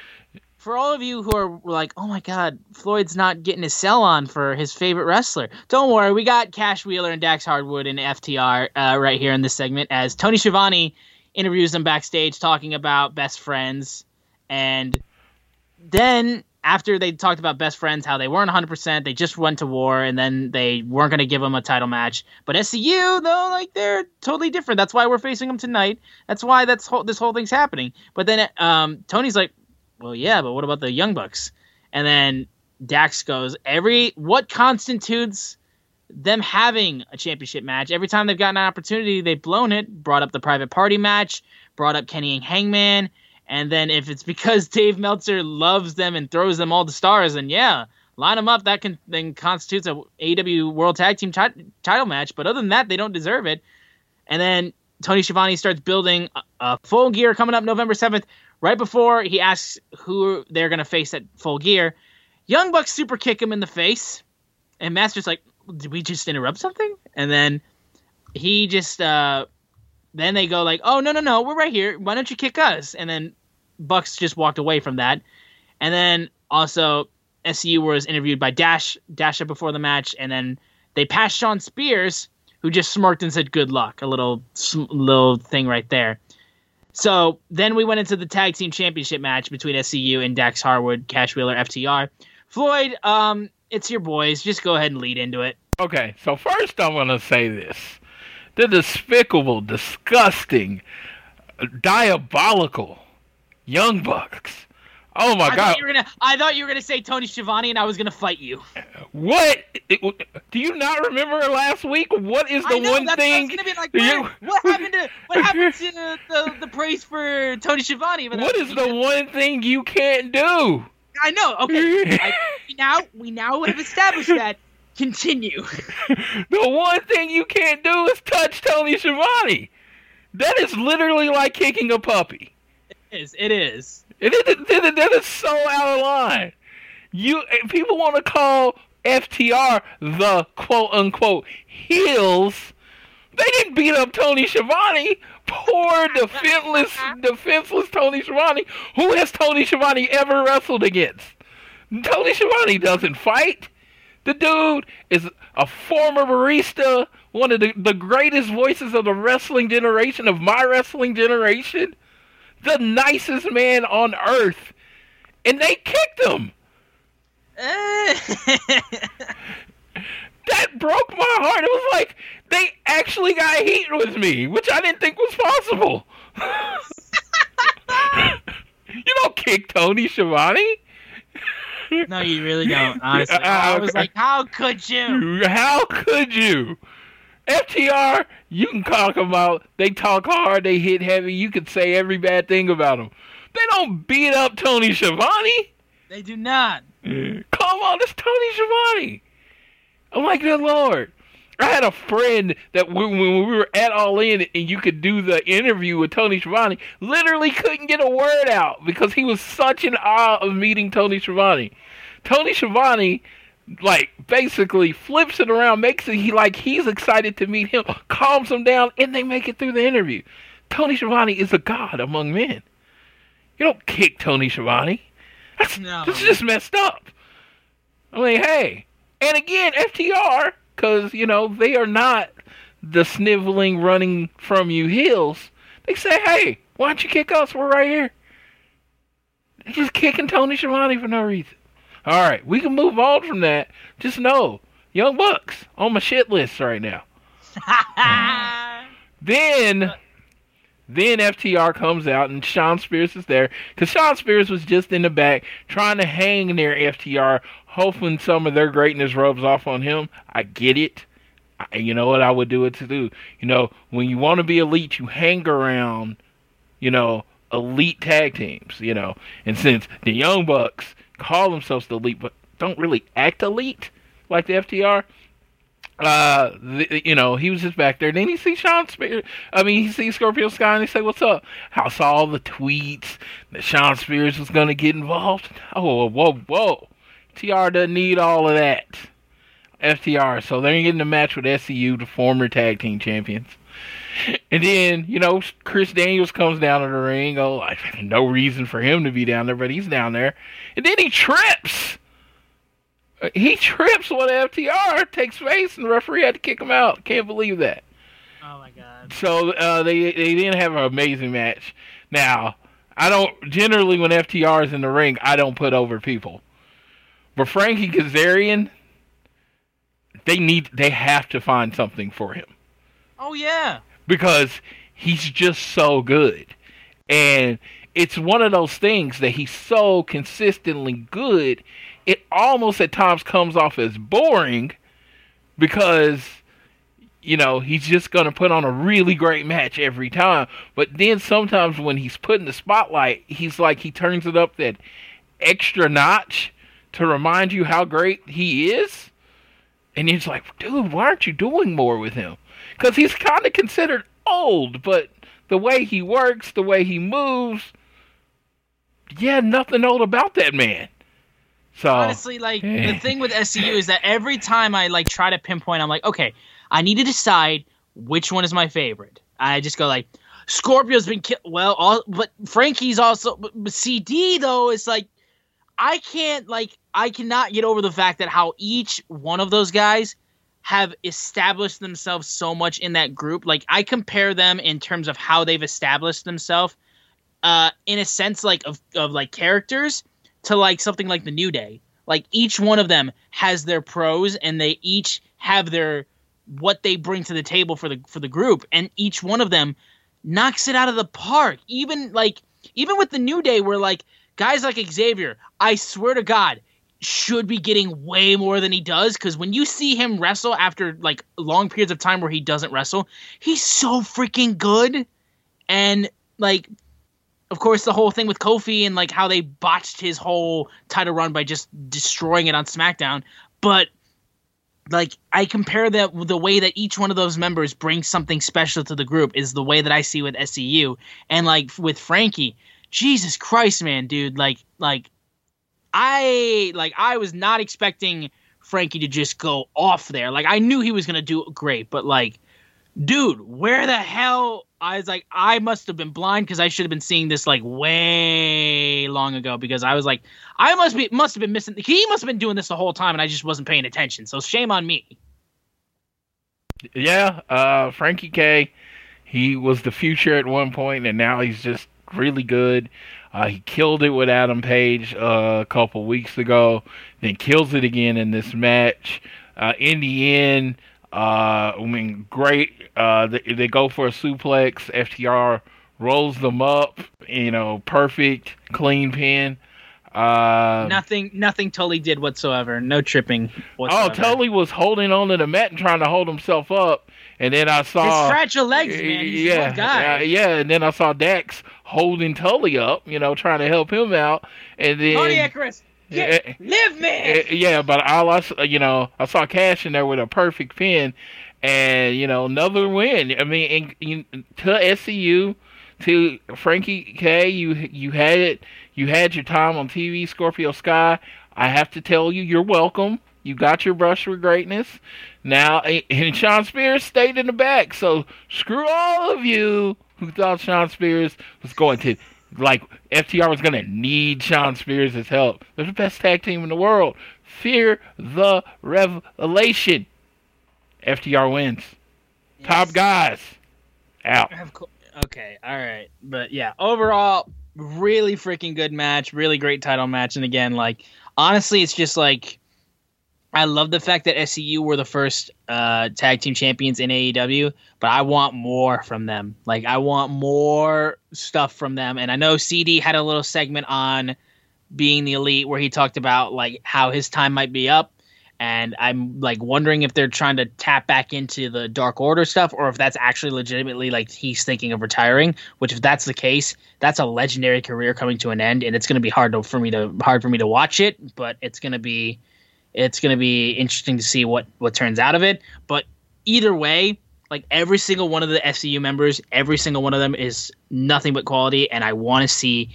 for all of you who are like, "Oh my God, Floyd's not getting his sell on for his favorite wrestler," don't worry, we got Cash Wheeler and Dax Harwood and FTR uh, right here in this segment as Tony Schiavone interviews them backstage, talking about best friends, and then after they talked about best friends, how they weren't 100%, they just went to war, and then they weren't going to give them a title match. But SCU, though, like they're totally different. That's why we're facing them tonight. That's why that's whole, this whole thing's happening. But then um, Tony's like, well, yeah, but what about the Young Bucks? And then Dax goes, every what constitutes them having a championship match? Every time they've gotten an opportunity, they've blown it. Brought up the private party match, brought up Kenny and Hangman, and then if it's because Dave Meltzer loves them and throws them all the stars, then yeah, line them up. That can then constitutes a AW World Tag Team ti- title match. But other than that, they don't deserve it. And then Tony Schiavone starts building a, a full gear coming up November 7th. Right before he asks who they're going to face at full gear, Young Bucks super kick him in the face. And Master's like, did we just interrupt something? And then he just, uh, then they go like, oh, no, no, no, we're right here. Why don't you kick us? And then Bucks just walked away from that. And then also SCU was interviewed by Dash, Dash up before the match. And then they passed Shawn Spears, who just smirked and said, good luck. A little, little thing right there. So then we went into the tag team championship match between SCU and Dax Harwood, Cash Wheeler, FTR. Floyd, um, it's your boys. Just go ahead and lead into it. Okay, so first I want to say this. The despicable, disgusting, diabolical Young Bucks. Oh my I god. thought you were gonna. I thought you were gonna say Tony Schiavone, and I was gonna fight you. What? It- do you not remember last week? What is the know one thing? What, I was gonna be like, you- what happened to what happened to the, the praise for Tony Schiavone? But uh, what is the one thing you can't do? I know. Okay. I, now we now have established that. Continue. The one thing you can't do is touch Tony Schiavone. That is literally like kicking a puppy. It is. It is. It is, that is- so out of line. You people want to call FTR the quote unquote heels. They didn't beat up Tony Schiavone. Poor defenseless, defenseless Tony Schiavone. Who has Tony Schiavone ever wrestled against? Tony Schiavone doesn't fight. The dude is a former barista, one of the, the greatest voices of the wrestling generation, of my wrestling generation the nicest man on earth, and they kicked him. That broke my heart. It was like they actually got heat with me, which I didn't think was possible. you don't kick Tony Schiavone. no, you really don't. Honestly, Uh, I was okay. like, how could you? How could you? FTR, you can talk about. They talk hard. They hit heavy. You could say every bad thing about them. They don't beat up Tony Schiavone. They do not. Come on, it's Tony Schiavone. I'm like, good lord. I had a friend that when, when we were at All In and you could do the interview with Tony Schiavone, literally couldn't get a word out because he was such in awe of meeting Tony Schiavone. Tony Schiavone, like, basically flips it around, makes it he like he's excited to meet him, calms him down, and they make it through the interview. Tony Schiavone is a god among men. You don't kick Tony Schiavone. That's, No. that's just messed up. I mean, hey, and again, FTR, because you know they are not the sniveling, running from you heels. They say, hey, why don't you kick us? We're right here. They're just kicking Tony Schiavone for no reason. All right, we can move on from that. Just know, Young Bucks on my shit list right now. Then, then FTR comes out and Shawn Spears is there because Shawn Spears was just in the back trying to hang near FTR, hoping some of their greatness rubs off on him. I get it. I, you know what I would do it to do. You know, when you want to be elite, you hang around. You know, elite tag teams. You know, and since the Young Bucks call themselves the elite, but don't really act elite like the FTR uh, the, you know, he was just back there. Then he sees Shawn Spears. I mean, he sees Scorpio Sky, and he say, "What's up?" I saw all the tweets that Shawn Spears was going to get involved. Oh, whoa, whoa! TR doesn't need all of that. FTR, so they're getting a match with SCU, the former tag team champions. And then, you know, Chris Daniels comes down to the ring. Oh, I have no reason for him to be down there, but he's down there. And then he trips. He trips when FTR takes face, and the referee had to kick him out. Can't believe that. Oh my god. So uh, they they didn't have an amazing match. Now I don't generally when FTR is in the ring, I don't put over people, but Frankie Kazarian, they need they have to find something for him Oh yeah. Because he's just so good. And it's one of those things that he's so consistently good, it almost at times comes off as boring because you know, he's just going to put on a really great match every time. But then sometimes when he's put in the spotlight, he's like he turns it up that extra notch to remind you how great he is. And it's like, dude, why aren't you doing more with him? Because he's kind of considered old, but the way he works, the way he moves, yeah, nothing old about that man. So Honestly, like the thing with SCU is that every time I like try to pinpoint, I'm like, okay, I need to decide which one is my favorite. I just go like, Scorpio's been killed. Well, all but Frankie's also. But, but CD though is like, I can't like I cannot get over the fact that how each one of those guys have established themselves so much in that group. Like I compare them in terms of how they've established themselves, uh, in a sense like of of like characters to like something like the New Day. Like each one of them has their pros and they each have their what they bring to the table for the for the group and each one of them knocks it out of the park. Even like even with the New Day where like guys like Xavier, I swear to God, should be getting way more than he does cuz when you see him wrestle after like long periods of time where he doesn't wrestle, he's so freaking good. And like of course, the whole thing with Kofi and like how they botched his whole title run by just destroying it on SmackDown. But like I compare that the way that each one of those members brings something special to the group is the way that I see with SCU and like with Frankie. Jesus Christ, man, dude, like like I like I was not expecting Frankie to just go off there. Like I knew he was gonna do great, but like, dude, where the hell? I was like, I must have been blind because I should have been seeing this like way long ago because I was like, I must be must have been missing. He must have been doing this the whole time and I just wasn't paying attention. So shame on me. yeah, uh, Frankie K, he was the future at one point, and now he's just really good. Uh, he killed it with Adam Page uh, a couple weeks ago, then kills it again in this match. Uh, in the end, uh, I mean, great. Uh, they, they go for a suplex. FTR rolls them up. You know, perfect, clean pin. Uh, Nothing nothing Tully did whatsoever. No tripping oh, whatsoever. Tully was holding on to the mat and trying to hold himself up, and then I saw His fragile legs, man. He's yeah, yeah, and then I saw Dax holding Tully up, you know, trying to help him out, and then Oh yeah, Chris. Get, Yeah. Eh, live, man. Uh, yeah, but all I, you know, I saw Cash in there with a perfect pin, and you know, another win. I mean, and, you, to SCU, to Frankie K, you you had it, you had your time on TV, Scorpio Sky. I have to tell you, you're welcome. You got your brush for greatness. Now, and and Shawn Spears stayed in the back, so screw all of you who thought Shawn Spears was going to like FTR was gonna need Shawn Spears' help. They're the best tag team in the world. Fear the revelation. FTR wins. Top guys. Out. Okay, all right, but yeah, overall, really freaking good match, really great title match, and again, like honestly, it's just like I love the fact that SCU were the first uh, tag team champions in AEW, but I want more from them. Like I want more stuff from them. And I know CD had a little segment on being the elite where he talked about like how his time might be up. And I'm like wondering if they're trying to tap back into the Dark Order stuff, or if that's actually legitimately like he's thinking of retiring. Which, if that's the case, that's a legendary career coming to an end, and it's going to be hard to, for me to hard for me to watch it. But it's going to be it's going to be interesting to see what what turns out of it. But either way, like every single one of the SCU members, every single one of them is nothing but quality, and I want to see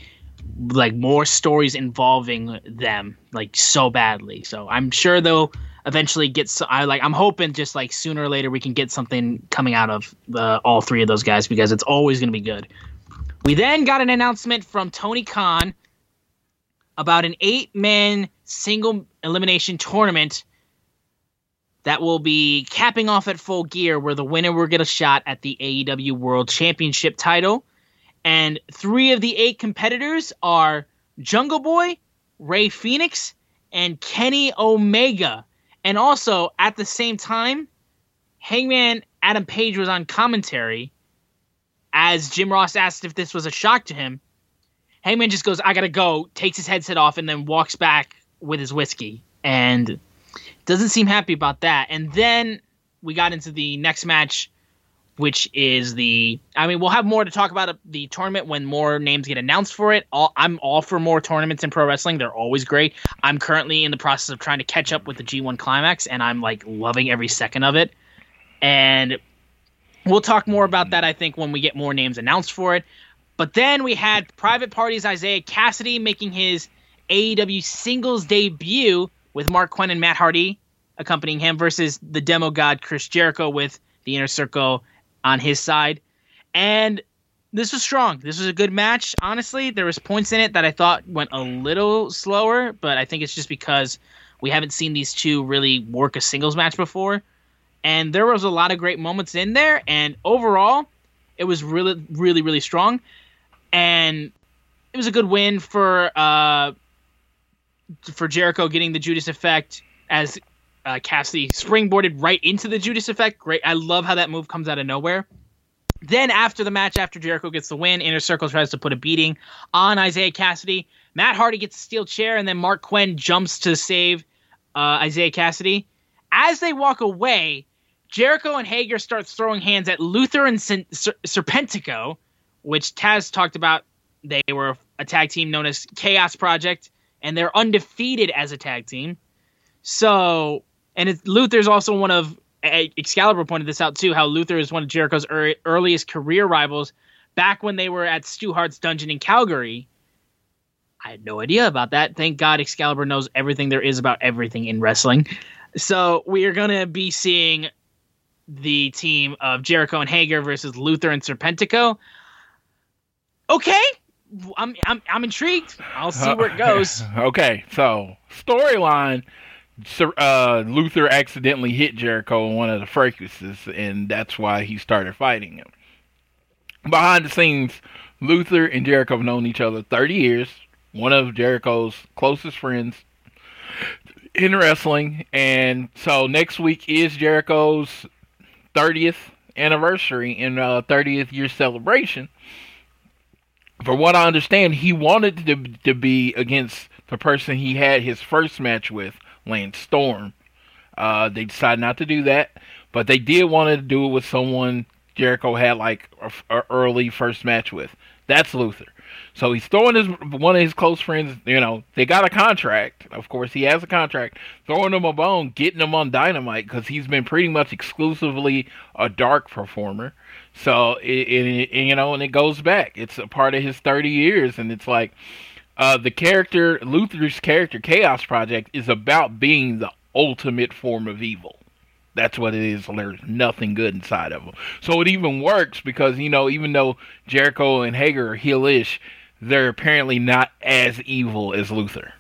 like more stories involving them like so badly. So I'm sure they'll eventually get. So, I like. I'm hoping just like sooner or later we can get something coming out of the all three of those guys because it's always going to be good. We then got an announcement from Tony Khan about an eight man single elimination tournament that will be capping off at full gear, where the winner will get a shot at the AEW World Championship title. And three of the eight competitors are Jungle Boy, Rey Fenix, and Kenny Omega. And also, at the same time, Hangman Adam Page was on commentary as Jim Ross asked if this was a shock to him. Hangman just goes, I gotta go, takes his headset off, and then walks back with his whiskey. And doesn't seem happy about that. And then we got into the next match, which is the. I mean, we'll have more to talk about the tournament when more names get announced for it. All, I'm all for more tournaments in pro wrestling. They're always great. I'm currently in the process of trying to catch up with the G1 Climax, and I'm like loving every second of it. And we'll talk more about that, I think, when we get more names announced for it. But then we had Private Parties Isiah Kassidy making his AEW singles debut with Marq Quen and Matt Hardy accompanying him versus the demo god Chris Jericho with the inner circle on his side. And this was strong. This was a good match. Honestly, there was points in it that I thought went a little slower, but I think it's just because we haven't seen these two really work a singles match before. And there was a lot of great moments in there, and overall, it was really, really, really strong. And it was a good win for uh, for Jericho getting the Judas effect as uh, Kassidy springboarded right into the Judas effect. Great. I love how that move comes out of nowhere. Then after the match, after Jericho gets the win, Inner Circle tries to put a beating on Isiah Kassidy. Matt Hardy gets a steel chair, and then Marq Quen jumps to save uh, Isiah Kassidy. As they walk away, Jericho and Hager start throwing hands at Luther and Sen- Ser- Serpentico, which Taz talked about. They were a tag team known as Chaos Project, and they're undefeated as a tag team. So, and Luther's also one of Excalibur pointed this out too. How Luther is one of Jericho's er, earliest career rivals. Back when they were at Stu Hart's dungeon in Calgary, I had no idea about that. Thank God Excalibur knows everything there is about everything in wrestling. So we are gonna be seeing the team of Jericho and Hager versus Luther and Serpentico. Okay, I'm I'm I'm intrigued. I'll see where it goes. Okay, so storyline. Uh, Luther accidentally hit Jericho in one of the fracases, and that's why he started fighting him. Behind the scenes, Luther and Jericho have known each other 30 years. One of Jericho's closest friends in wrestling, and so next week is Jericho's 30th anniversary and uh, 30th year celebration for what I understand, he wanted to to be against the person he had his first match with, Lance Storm. Uh, they decided not to do that, but they did want to do it with someone Jericho had like a, a early first match with. That's Luther. So he's throwing his one of his close friends. You know, they got a contract. Of course, he has a contract. Throwing him a bone, getting him on Dynamite because he's been pretty much exclusively a dark performer. So it, it, it, you know, and it goes back. It's a part of his 30 years, and it's like uh, the character Luther's character, Chaos Project, is about being the ultimate form of evil. That's what it is. There's nothing good inside of them. So it even works because you know, even though Jericho and Hager are heelish, they're apparently not as evil as Luther.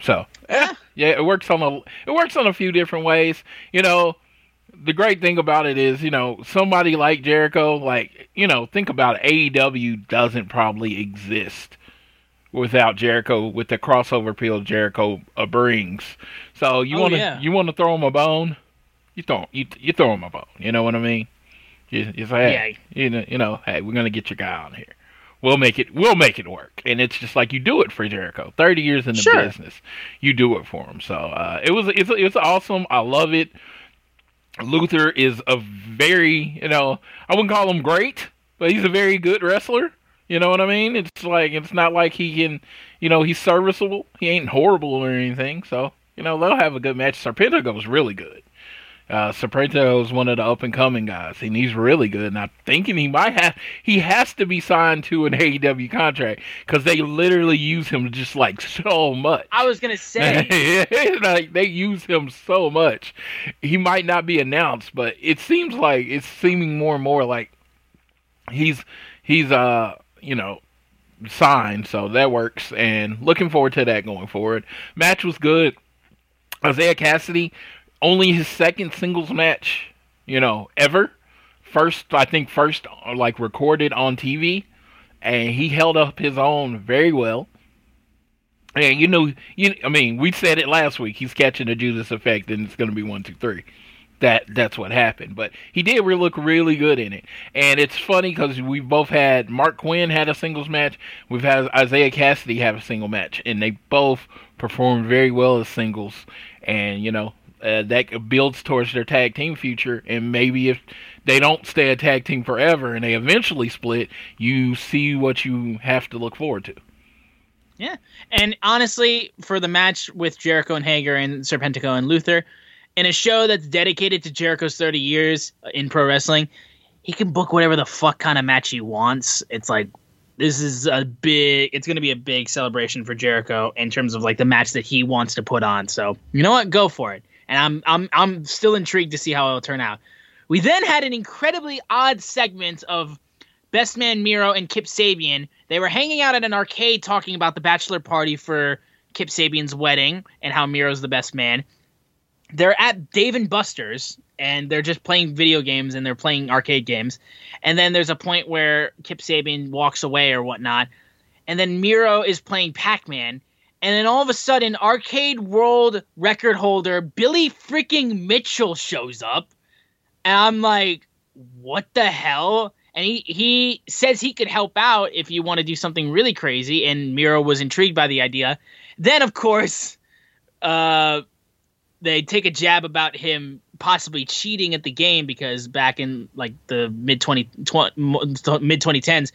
So yeah, yeah, it works on a it works on a few different ways. You know, the great thing about it is, you know, somebody like Jericho, like, you know, think about it, AEW doesn't probably exist without Jericho with the crossover appeal Jericho uh, brings. So you Oh, want to yeah. you want to throw him a bone, you throw you you throw him a bone. You know what I mean? You, you say, hey, you know, you know, hey, we're gonna get your guy on here. We'll make it. We'll make it work. And it's just like you do it for Jericho. Thirty years in the Sure. business, you do it for him. So uh, it was it's it's awesome. I love it. Luther is a very, you know, I wouldn't call him great, but he's a very good wrestler. You know what I mean? It's like it's not like he can, you know, he's serviceable. He ain't horrible or anything. So you know they'll have a good match. Serpentico's really good. Uh, is one of the up and coming guys, and he's really good. And I'm thinking he might have, he has to be signed to an AEW contract because they literally use him just like so much. I was gonna say, like they use him so much. He might not be announced, but it seems like it's seeming more and more like he's he's uh you know signed, so that works. And looking forward to that going forward. Match was good. Isiah Kassidy, only his second singles match, you know, ever. First, I think first uh, like recorded on TV, and he held up his own very well. And you know, you I mean, we said it last week. He's catching the Judas effect, and it's going to be one, two, three. That that's what happened. But he did look really good in it, and it's funny because we both had Marq Quen had a singles match. We've had Isiah Kassidy have a single match, and they both performed very well as singles. And you know, uh, that builds towards their tag team future. And maybe if they don't stay a tag team forever and they eventually split, you see what you have to look forward to. Yeah. And honestly, for the match with Jericho and Hager and Serpentico and Luther, in a show that's dedicated to Jericho's 30 years in pro wrestling, he can book whatever the fuck kind of match he wants. It's like this is a big it's going to be a big celebration for Jericho in terms of like the match that he wants to put on. So, you know what? Go for it. And I'm I'm I'm still intrigued to see how it'll turn out. We then had an incredibly odd segment of Best Man Miro and Kip Sabian. They were hanging out at an arcade talking about the bachelor party for Kip Sabian's wedding and how Miro's the best man. They're at Dave and Buster's and they're just playing video games and they're playing arcade games. And then there's a point where Kip Sabian walks away or whatnot. And then Miro is playing Pac Man. And then all of a sudden, arcade world record holder Billy freaking Mitchell shows up. And I'm like, what the hell? And he, he says he could help out if you want to do something really crazy. And Miro was intrigued by the idea. Then, of course, uh, they take a jab about him possibly cheating at the game because back in like the mid 20, tw- mid 2010s,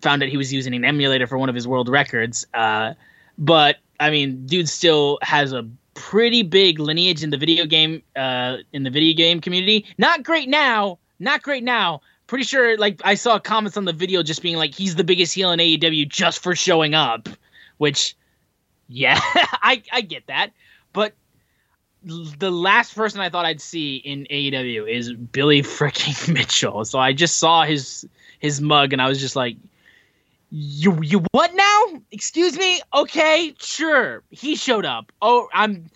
found out he was using an emulator for one of his world records. Uh, but I mean, dude still has a pretty big lineage in the video game uh, in the video game community. Not great now, not great now. Pretty sure, like I saw comments on the video just being like, he's the biggest heel in AEW just for showing up, which, yeah, I I get that, but the last person I thought I'd see in AEW is Billy freaking Mitchell. So I just saw his his mug and I was just like, you you what now? Excuse me? Okay, sure. He showed up. Oh, I'm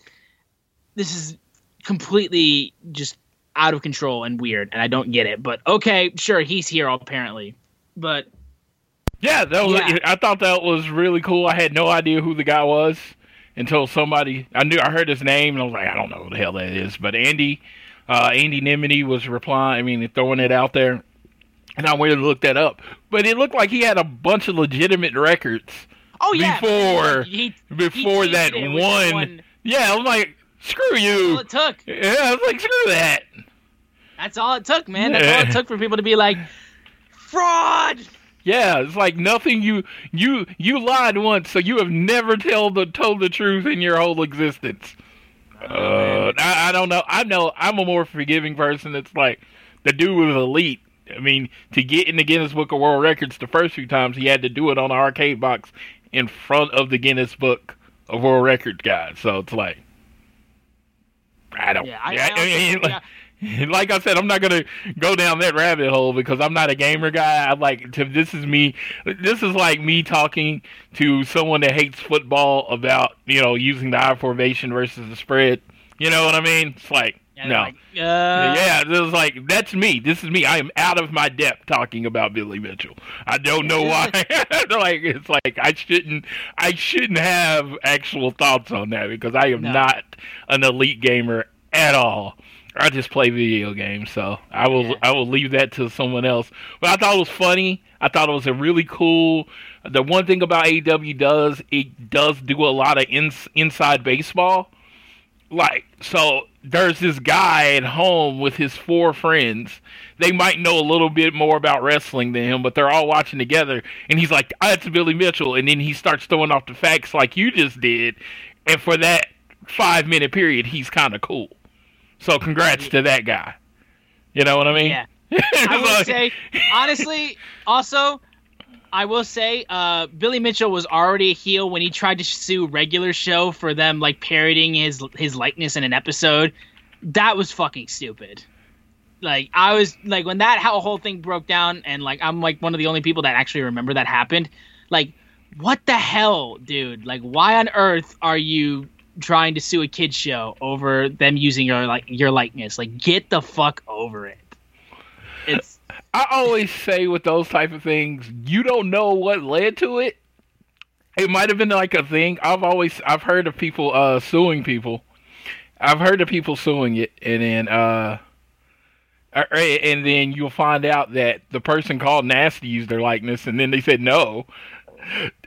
this is completely just out of control and weird and I don't get it. But okay, sure, he's here apparently. But Yeah, that was. Yeah. I thought that was really cool. I had no idea who the guy was until somebody. I knew I heard his name and I was like, I don't know who the hell that is. But Andy, uh, Andy Nimini was replying. I mean, throwing it out there, and I went and looked that up. But it looked like he had a bunch of legitimate records oh yeah, before he, he before cheated that one. one- Yeah, I was like, screw That's all you. it took. Yeah, I was like, screw that. That's all it took, man. That's all it took for people to be like, fraud. Yeah, it's like nothing you you you lied once, so you have never told the told the truth in your whole existence. Uh, I, I don't know. I know I'm a more forgiving person. It's like the dude was elite. I mean, to get in the Guinness Book of World Records the first few times, he had to do it on an arcade box in front of the Guinness Book of World Records guy. So it's like, I don't. Yeah, I, yeah, I I mean, also- like, yeah. like I said, I'm not gonna go down that rabbit hole because I'm not a gamer guy. I like to. This is me. This is like me talking to someone that hates football about you know using the I formation versus the spread. You know what I mean? It's like And No. like, uh, yeah, it was like that's me. This is me. I am out of my depth talking about Billy Mitchell. I don't know why. like it's like I shouldn't. I shouldn't have actual thoughts on that because I am No. not an elite gamer at all. I just play video games, so I will Yeah. I will leave that to someone else. But I thought it was funny. I thought it was a really cool. The one thing about AEW does it does do a lot of ins, inside baseball like so there's this guy at home with his four friends. They might know a little bit more about wrestling than him but they're all watching together. And he's like ah, that's billy mitchell. And then he starts throwing off the facts like you just did. And for that five minute period he's kind of cool. So congrats to that guy. You know what i mean? Yeah. I Like- say, honestly, also, I will say, uh, Billy Mitchell was already a heel when he tried to sue regular show for them like parodying his his likeness in an episode. That was fucking stupid. Like I was like when that whole thing broke down, and like I'm like one of the only people that actually remember that happened. Like, what the hell, dude? Like, why on earth are you trying to sue a kids show over them using your like your likeness? Like, get the fuck over it. I always say with those type of things, you don't know what led to it. It might have been like a thing. I've always I've heard of people uh suing people. I've heard of people suing it, and then uh, uh, and then you'll find out that the person called Nasty used their likeness, and then they said no,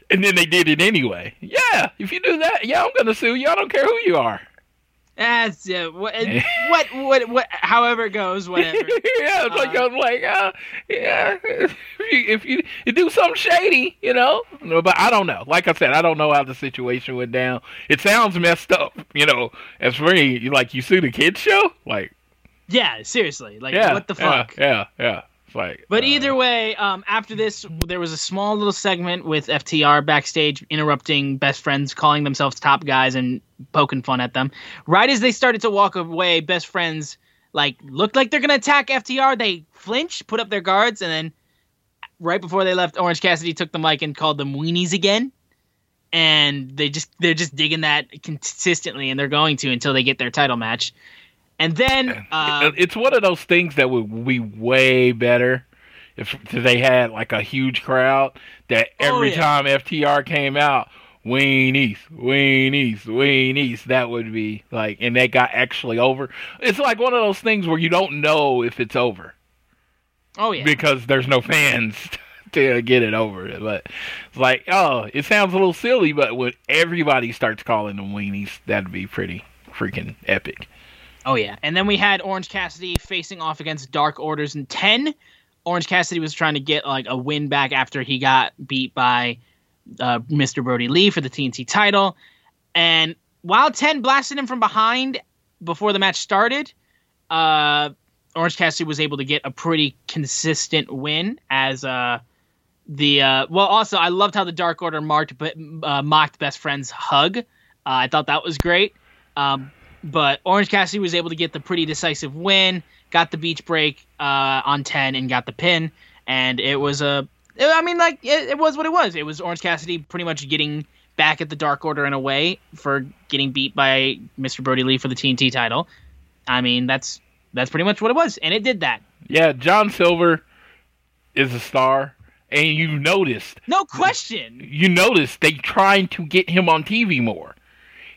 and then they did it anyway. Yeah, if you do that, yeah, I'm gonna sue you. I don't care who you are. That's uh, what, what, what, what, however it goes, whatever. yeah, it's like Uh, I'm like, uh, yeah. If you, if you you do something shady, you know, No, but I don't know. Like I said, I don't know how the situation went down. It sounds messed up, you know. As for me, like you see the kids show, like, Yeah, seriously, like yeah, what the fuck? Yeah, yeah. It's like, But uh, either way, um, after this, there was a small little segment with FTR backstage interrupting best friends, calling themselves top guys and poking fun at them. Right as they started to walk away, best friends like looked like they're gonna attack FTR. They flinched, put up their guards, and then right before they left, Orange Cassidy took the mic and called them weenies again. And they just they're just digging that consistently, and they're going to until they get their title match. And then uh, it's one of those things that would be way better if they had like a huge crowd that Oh, every yeah. time FTR came out, weenies, weenies, weenies, that would be like, and that got actually over. It's like one of those things where you don't know if it's over oh yeah, because there's no fans to get it over. But it's like, oh, it sounds a little silly, but when everybody starts calling them weenies, that'd be pretty freaking epic. Oh yeah, and then we had Orange Cassidy facing off against Dark Orders in ten. Orange Cassidy was trying to get like a win back after he got beat by uh, Mr. Brodie Lee for the TNT title, and while Ten blasted him from behind before the match started, uh, Orange Cassidy was able to get a pretty consistent win as uh, the uh, well. Also, I loved how the Dark Order marked uh, mocked Best Friend's hug. Uh, I thought that was great. Um, but Orange Cassidy was able to get the pretty decisive win, got the beach break uh, on 10, and got the pin. And it was a, I mean, like, it, it was what it was. It was Orange Cassidy pretty much getting back at the Dark Order in a way for getting beat by Mr. Brodie Lee for the TNT title. I mean, that's that's pretty much what it was, and it did that. Yeah, John Silver is a star, and you noticed No question. you noticed they trying to get him on TV more.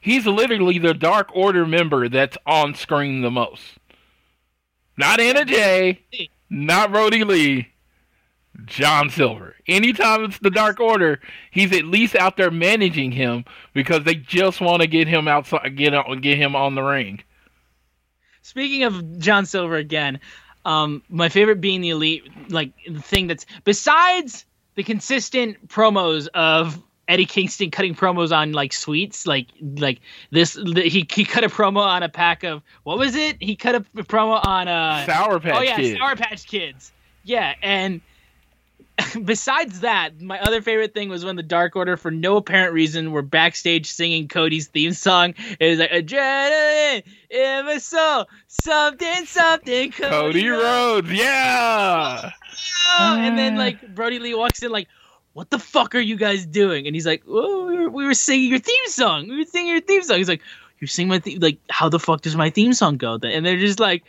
He's literally the Dark Order member that's on screen the most. Not Anna Jay, not Brodie Lee, John Silver. Anytime it's the Dark Order, he's at least out there managing him because they just want to get him outside, get get him on the ring. Speaking of John Silver again, um, my favorite being the elite, like the thing that's besides the consistent promos of Eddie Kingston cutting promos on like sweets, like like this. The, he he cut a promo on a pack of what was it? He cut a promo on a Sour Patch oh yeah, Kids. Sour Patch Kids. Yeah, and besides that, my other favorite thing was when the Dark Order, for no apparent reason, were backstage singing Cody's theme song. It was like adrenaline in my soul, something, something, Cody, Cody Rhodes. Rhodes, yeah. And then like Brodie Lee walks in like. What the fuck are you guys doing? And he's like, "Oh, we were, we were singing your theme song. We were singing your theme song." He's like, you sing my theme like how the fuck does my theme song go? And they're just like,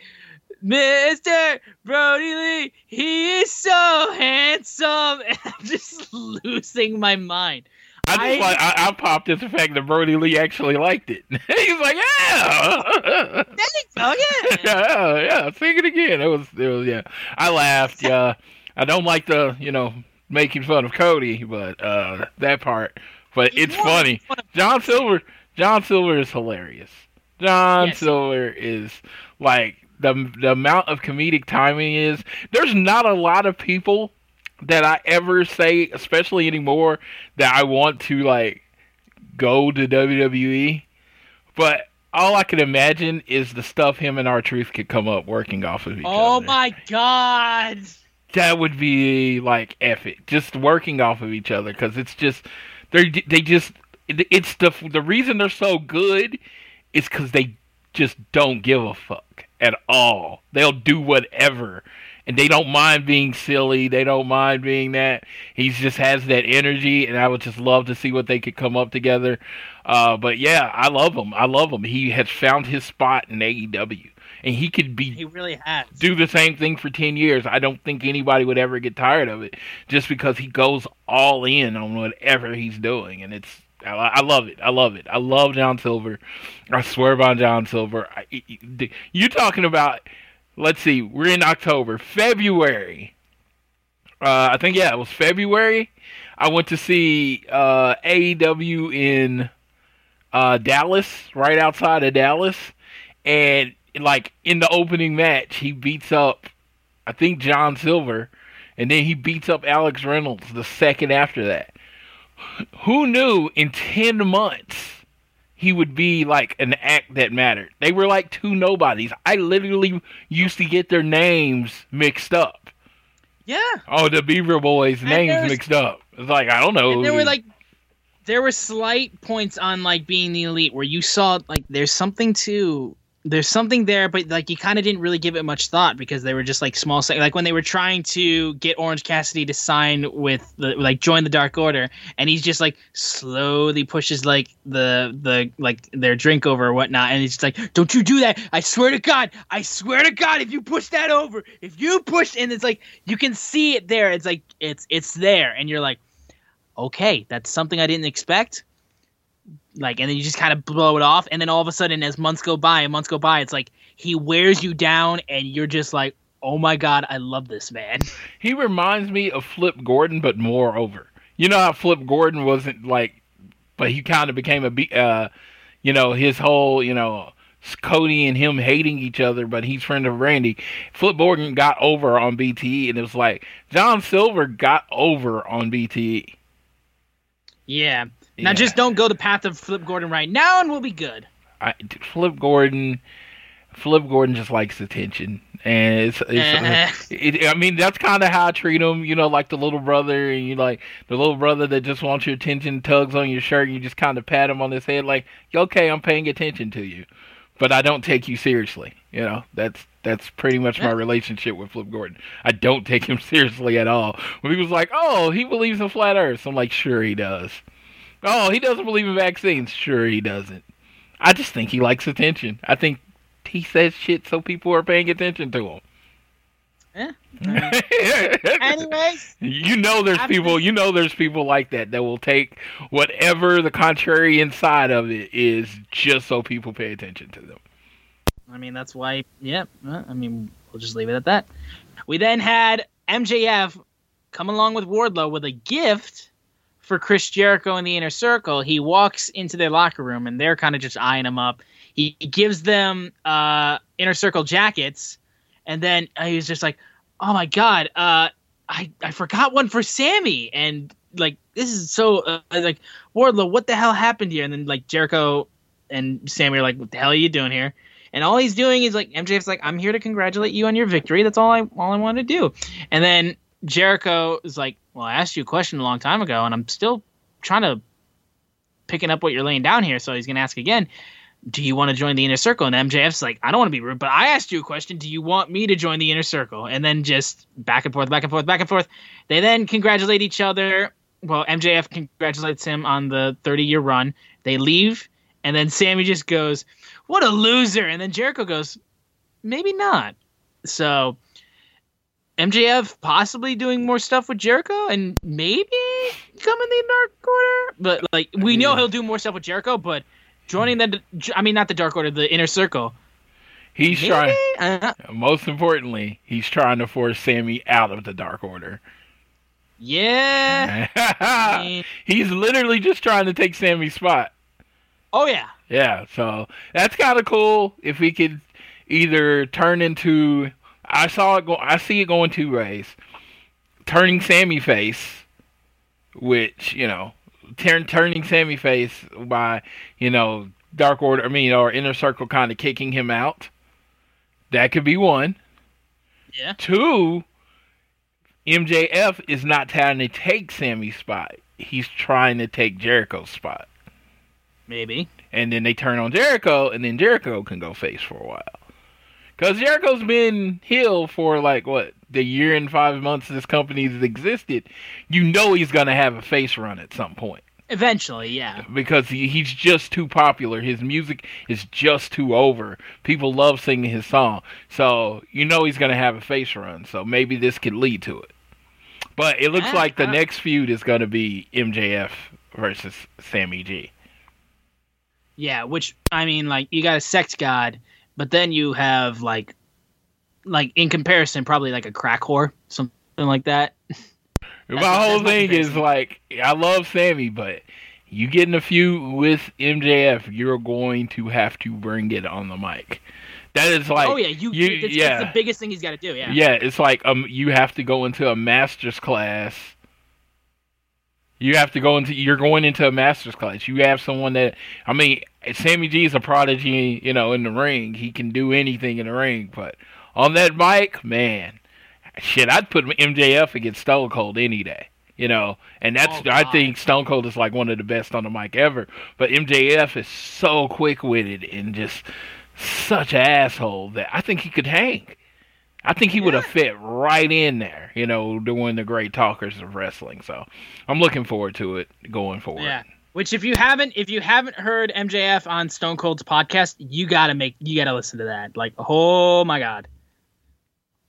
Mr. Brodie Lee, he is so handsome, and I'm just losing my mind. I just I- like I, I popped at the fact that Brodie Lee actually liked it. He's like, yeah, Oh yeah. yeah, yeah, sing it again. It was, it was, yeah. I laughed. Yeah, I don't like the, you know, making fun of Cody, but uh that part. But it's funny. John Silver, John Silver is hilarious. John Yes. Silver is like the the amount of comedic timing is. There's not a lot of people that I ever say, especially anymore, that I want to like go to WWE. But all I can imagine is the stuff him and R-Truth could come up working off of each Oh other. Oh my god. That would be like epic, just working off of each other because it's just they they just it's the the reason they're so good is because they just don't give a fuck at all. They'll do whatever. And they don't mind being silly. They don't mind being that. He just has that energy, and I would just love to see what they could come up together. Uh, but yeah, I love him. I love him. He has found his spot in AEW, and he could be He really has. do the same thing for 10 years. I don't think anybody would ever get tired of it just because he goes all in on whatever he's doing. And it's, I, I love it. I love it. I love John Silver. I swear by John Silver. I, you talking about, let's see, we're in October, February. Uh, I think, yeah, it was February. I went to see uh, AEW in uh, Dallas, right outside of Dallas. And like in the opening match, he beats up, I think John Silver, and then he beats up Alex Reynolds the second after that. Who knew in ten months he would be like an act that mattered? They were like two nobodies. I literally used to get their names mixed up. Yeah. Oh, the Beaver Boys' And names there's- mixed up. It's like I don't know. And there were like there were slight points on like being the elite where you saw like there's something to there's something there, but like you kind of didn't really give it much thought because they were just like small. Like when they were trying to get Orange Cassidy to sign with the like join the Dark Order, and he's just like slowly pushes like the the like their drink over or whatnot, and he's just like, "Don't you do that! I swear to God! I swear to God! If you push that over, if you push," and it's like you can see it there. It's like it's it's there, and you're like, "Okay, that's something I didn't expect." Like and then you just kind of blow it off and then all of a sudden as months go by and months go by it's like he wears you down and you're just like oh my god i love this man He reminds me of Flip Gordon, but more over. You know how Flip Gordon wasn't like, but he kind of became a, uh, you know, his whole, you know, Cody and him hating each other, but he's friend of Randy. Flip Gordon got over on BTE, and it was like John Silver got over on. BTE. yeah now Yeah. just don't go the path of flip gordon right now and we'll be good I, Flip Gordon, Flip Gordon just likes attention, and it's, it's uh, eh. it, I mean that's kind of how I treat him, you know, like the little brother, and you like the little brother that just wants your attention, tugs on your shirt, and you just kind of pat him on his head, like, okay, I'm paying attention to you, but I don't take you seriously, you know. That's that's pretty much my eh. relationship with Flip Gordon. I don't take him seriously at all. When he was like, oh, he believes in flat Earth, I'm like, sure he does. Oh, he doesn't believe in vaccines, sure he doesn't. I just think he likes attention. I think he says shit so people are paying attention to him. Yeah. anyways you know there's people you know there's people like that that will take whatever the contrary inside of it is just so people pay attention to them. i mean that's why yeah i mean we'll just leave it at that we then had mjf come along with wardlow with a gift for Chris Jericho in the inner circle, he walks into their locker room and they're kind of just eyeing him up. He, he gives them uh, inner circle jackets, and then he was just like, "Oh my god, uh, I I forgot one for Sammy." And like, this is so uh, like Wardlow, what the hell happened here? And then like Jericho and Sammy are like, "What the hell are you doing here?" And all he's doing is like MJF's like, "I'm here to congratulate you on your victory. That's all I all I want to do." And then Jericho is like, "Well, I asked you a question a long time ago, and I'm still trying to picking up what you're laying down here." So he's gonna ask again, "Do you want to join the inner circle?" And MJF's like, "I don't want to be rude, but I asked you a question. Do you want me to join the inner circle?" And then just back and forth, back and forth, back and forth. They then congratulate each other. Well, MJF congratulates him on the 30 year run. They leave, And then Sammy just goes, "What a loser!" And then Jericho goes, "Maybe not." So MJF possibly doing more stuff with Jericho and maybe coming in the Dark Order, but like we know he'll do more stuff with Jericho, but joining the I mean not the Dark Order, the Inner Circle. He's Maybe? trying. Uh, Most importantly, he's trying to force Sammy out of the Dark Order. yeah. I mean, he's literally just trying to take Sammy's spot. oh yeah. Yeah, so that's kind of cool. If we could either turn into, I saw it go, I see it going two ways. Turning Sammy face, which you know, turn turning Sammy face by you know Dark Order, I mean, or Inner Circle kind of kicking him out. That could be one. Yeah. Two, MJF is not trying to take Sammy's spot. He's trying to take Jericho's spot Maybe. and then they turn on Jericho, and then Jericho can go face for a while. Because Jericho's been heel for like what the year and five months this company's existed. You know he's gonna have a face run at some point Eventually, yeah. because he, he's just too popular. His music is just too over. People love singing his song, so you know he's gonna have a face run. So maybe this could lead to it. But it looks Yeah, like the next feud is gonna be MJF versus Sammy G. Yeah, which I mean, like you got a sex god, but then you have like, like in comparison, probably like a crack whore, something like that. My whole thing is like I love Sammy, but you get in a feud with MJF, you're going to have to bring it on the mic. That is like oh yeah, you. you- it's, yeah. it's the biggest thing he's got to do. Yeah. yeah, it's like um you have to go into a master's class. You have to go into you're going into a master's class. You have someone that I mean, Sammy G is a prodigy, you know, in the ring. He can do anything in the ring, but on that mic, man, shit, I'd put MJF against Stone Cold any day. You know, and that's Oh, I think Stone Cold is like one of the best on the mic ever. But MJF is so quick witted and just such an asshole that I think he could hang. I think he would have fit right in there, you know, doing the great talkers of wrestling. So I'm looking forward to it going forward. Yeah. Which if you haven't if you haven't heard MJF on Stone Cold's podcast, you gotta make you gotta listen to that. Like, oh my god.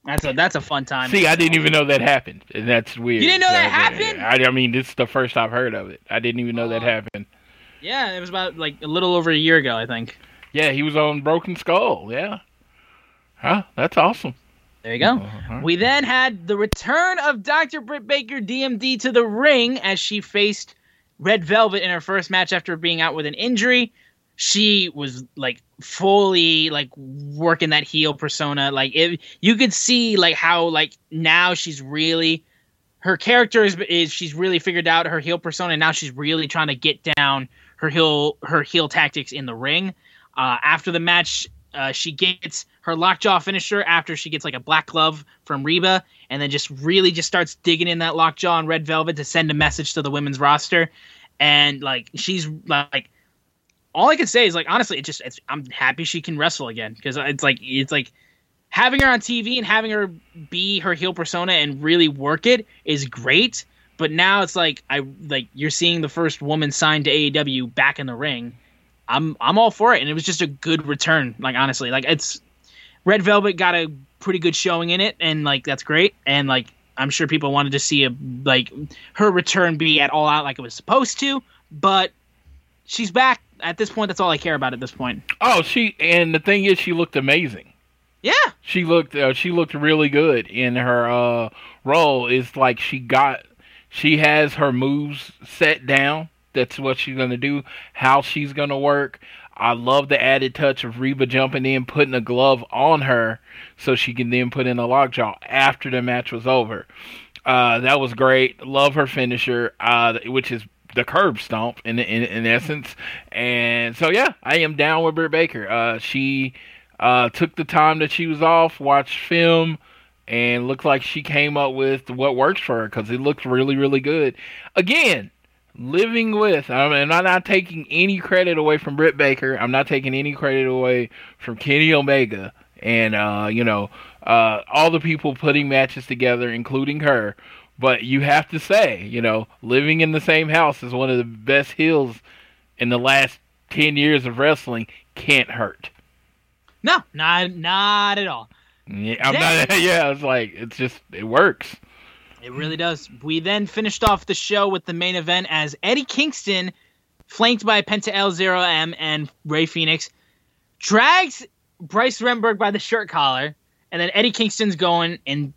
That's a that's a fun time. See, I didn't even know that happened, and that's weird. You didn't know that happened? I, I mean, this is the first I've heard of it. I didn't even know that Oh. happened. Yeah, it was about like a little over a year ago, I think. Yeah, he was on Broken Skull. Yeah. Huh? That's awesome. There you go. Uh-huh. We then had the return of Dr. Britt Baker, DMD, to the ring as she faced Red Velvet in her first match after being out with an injury. She was like fully like working that heel persona. Like you could see like how like now she's really her character is, is she's really figured out her heel persona. And now she's really trying to get down her heel her heel tactics in the ring. Uh, after the match, uh, she gets her lockjaw finisher after she gets like a black glove from Reba, and then just really just starts digging in that lockjaw on Red Velvet to send a message to the women's roster. And like she's like, all I can say is like honestly, it just I'm happy she can wrestle again because it's like it's like having her on TV and having her be her heel persona and really work it is great. But now it's like I like you're seeing the first woman signed to AEW back in the ring. I'm I'm all for it, and it was just a good return. Like honestly, like it's Red Velvet got a pretty good showing in it, and like that's great. And like I'm sure people wanted to see a like her return be at all out like it was supposed to, but she's back. At this point, that's all I care about at this point. Oh, she and the thing is, she looked amazing. Yeah, She looked uh, she looked really good in her uh, role. It's like she got she has her moves set down. That's what she's gonna do. How she's gonna work. I love the added touch of Reba jumping in, putting a glove on her, so she can then put in a lockjaw after the match was over. Uh, that was great. Love her finisher, uh, which is the curb stomp in, in in essence. And so yeah, I am down with Britt Baker. Uh, she uh, took the time that she was off, watched film, and looked like she came up with what works for her because it looked really really good. Again, living with. I mean, I'm not taking any credit away from Britt Baker. I'm not taking any credit away from Kenny Omega and uh, you know uh, all the people putting matches together, including her. But you have to say, you know, living in the same house is one of the best heels in the last ten years of wrestling can't hurt. No, not not at all. Yeah, I'm not. Yeah, it's like it's just it works. It really does. We then finished off the show with the main event as Eddie Kingston, flanked by Penta El Zero M and Rey Fenix, drags Bryce Remsburg by the shirt collar, and then Eddie Kingston's going and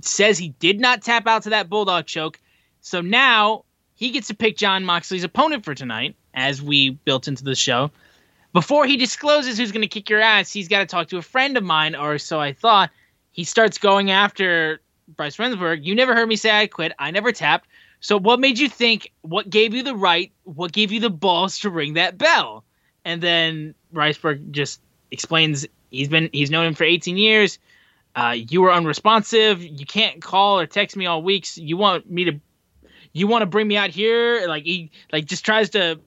says he did not tap out to that bulldog choke. So now he gets to pick Jon Moxley's opponent for tonight, as we built into the show. Before he discloses who's going to kick your ass, he's got to talk to a friend of mine, or so I thought. He starts going after Bryce Remsburg. You never heard me say I quit. I never tapped. So what made you think? What gave you the right? What gave you the balls to ring that bell? And then Remsburg just explains he's been he's known him for 18 years. Uh, you were unresponsive. You can't call or text me all weeks. You want me to you want to bring me out here? Like he like just tries to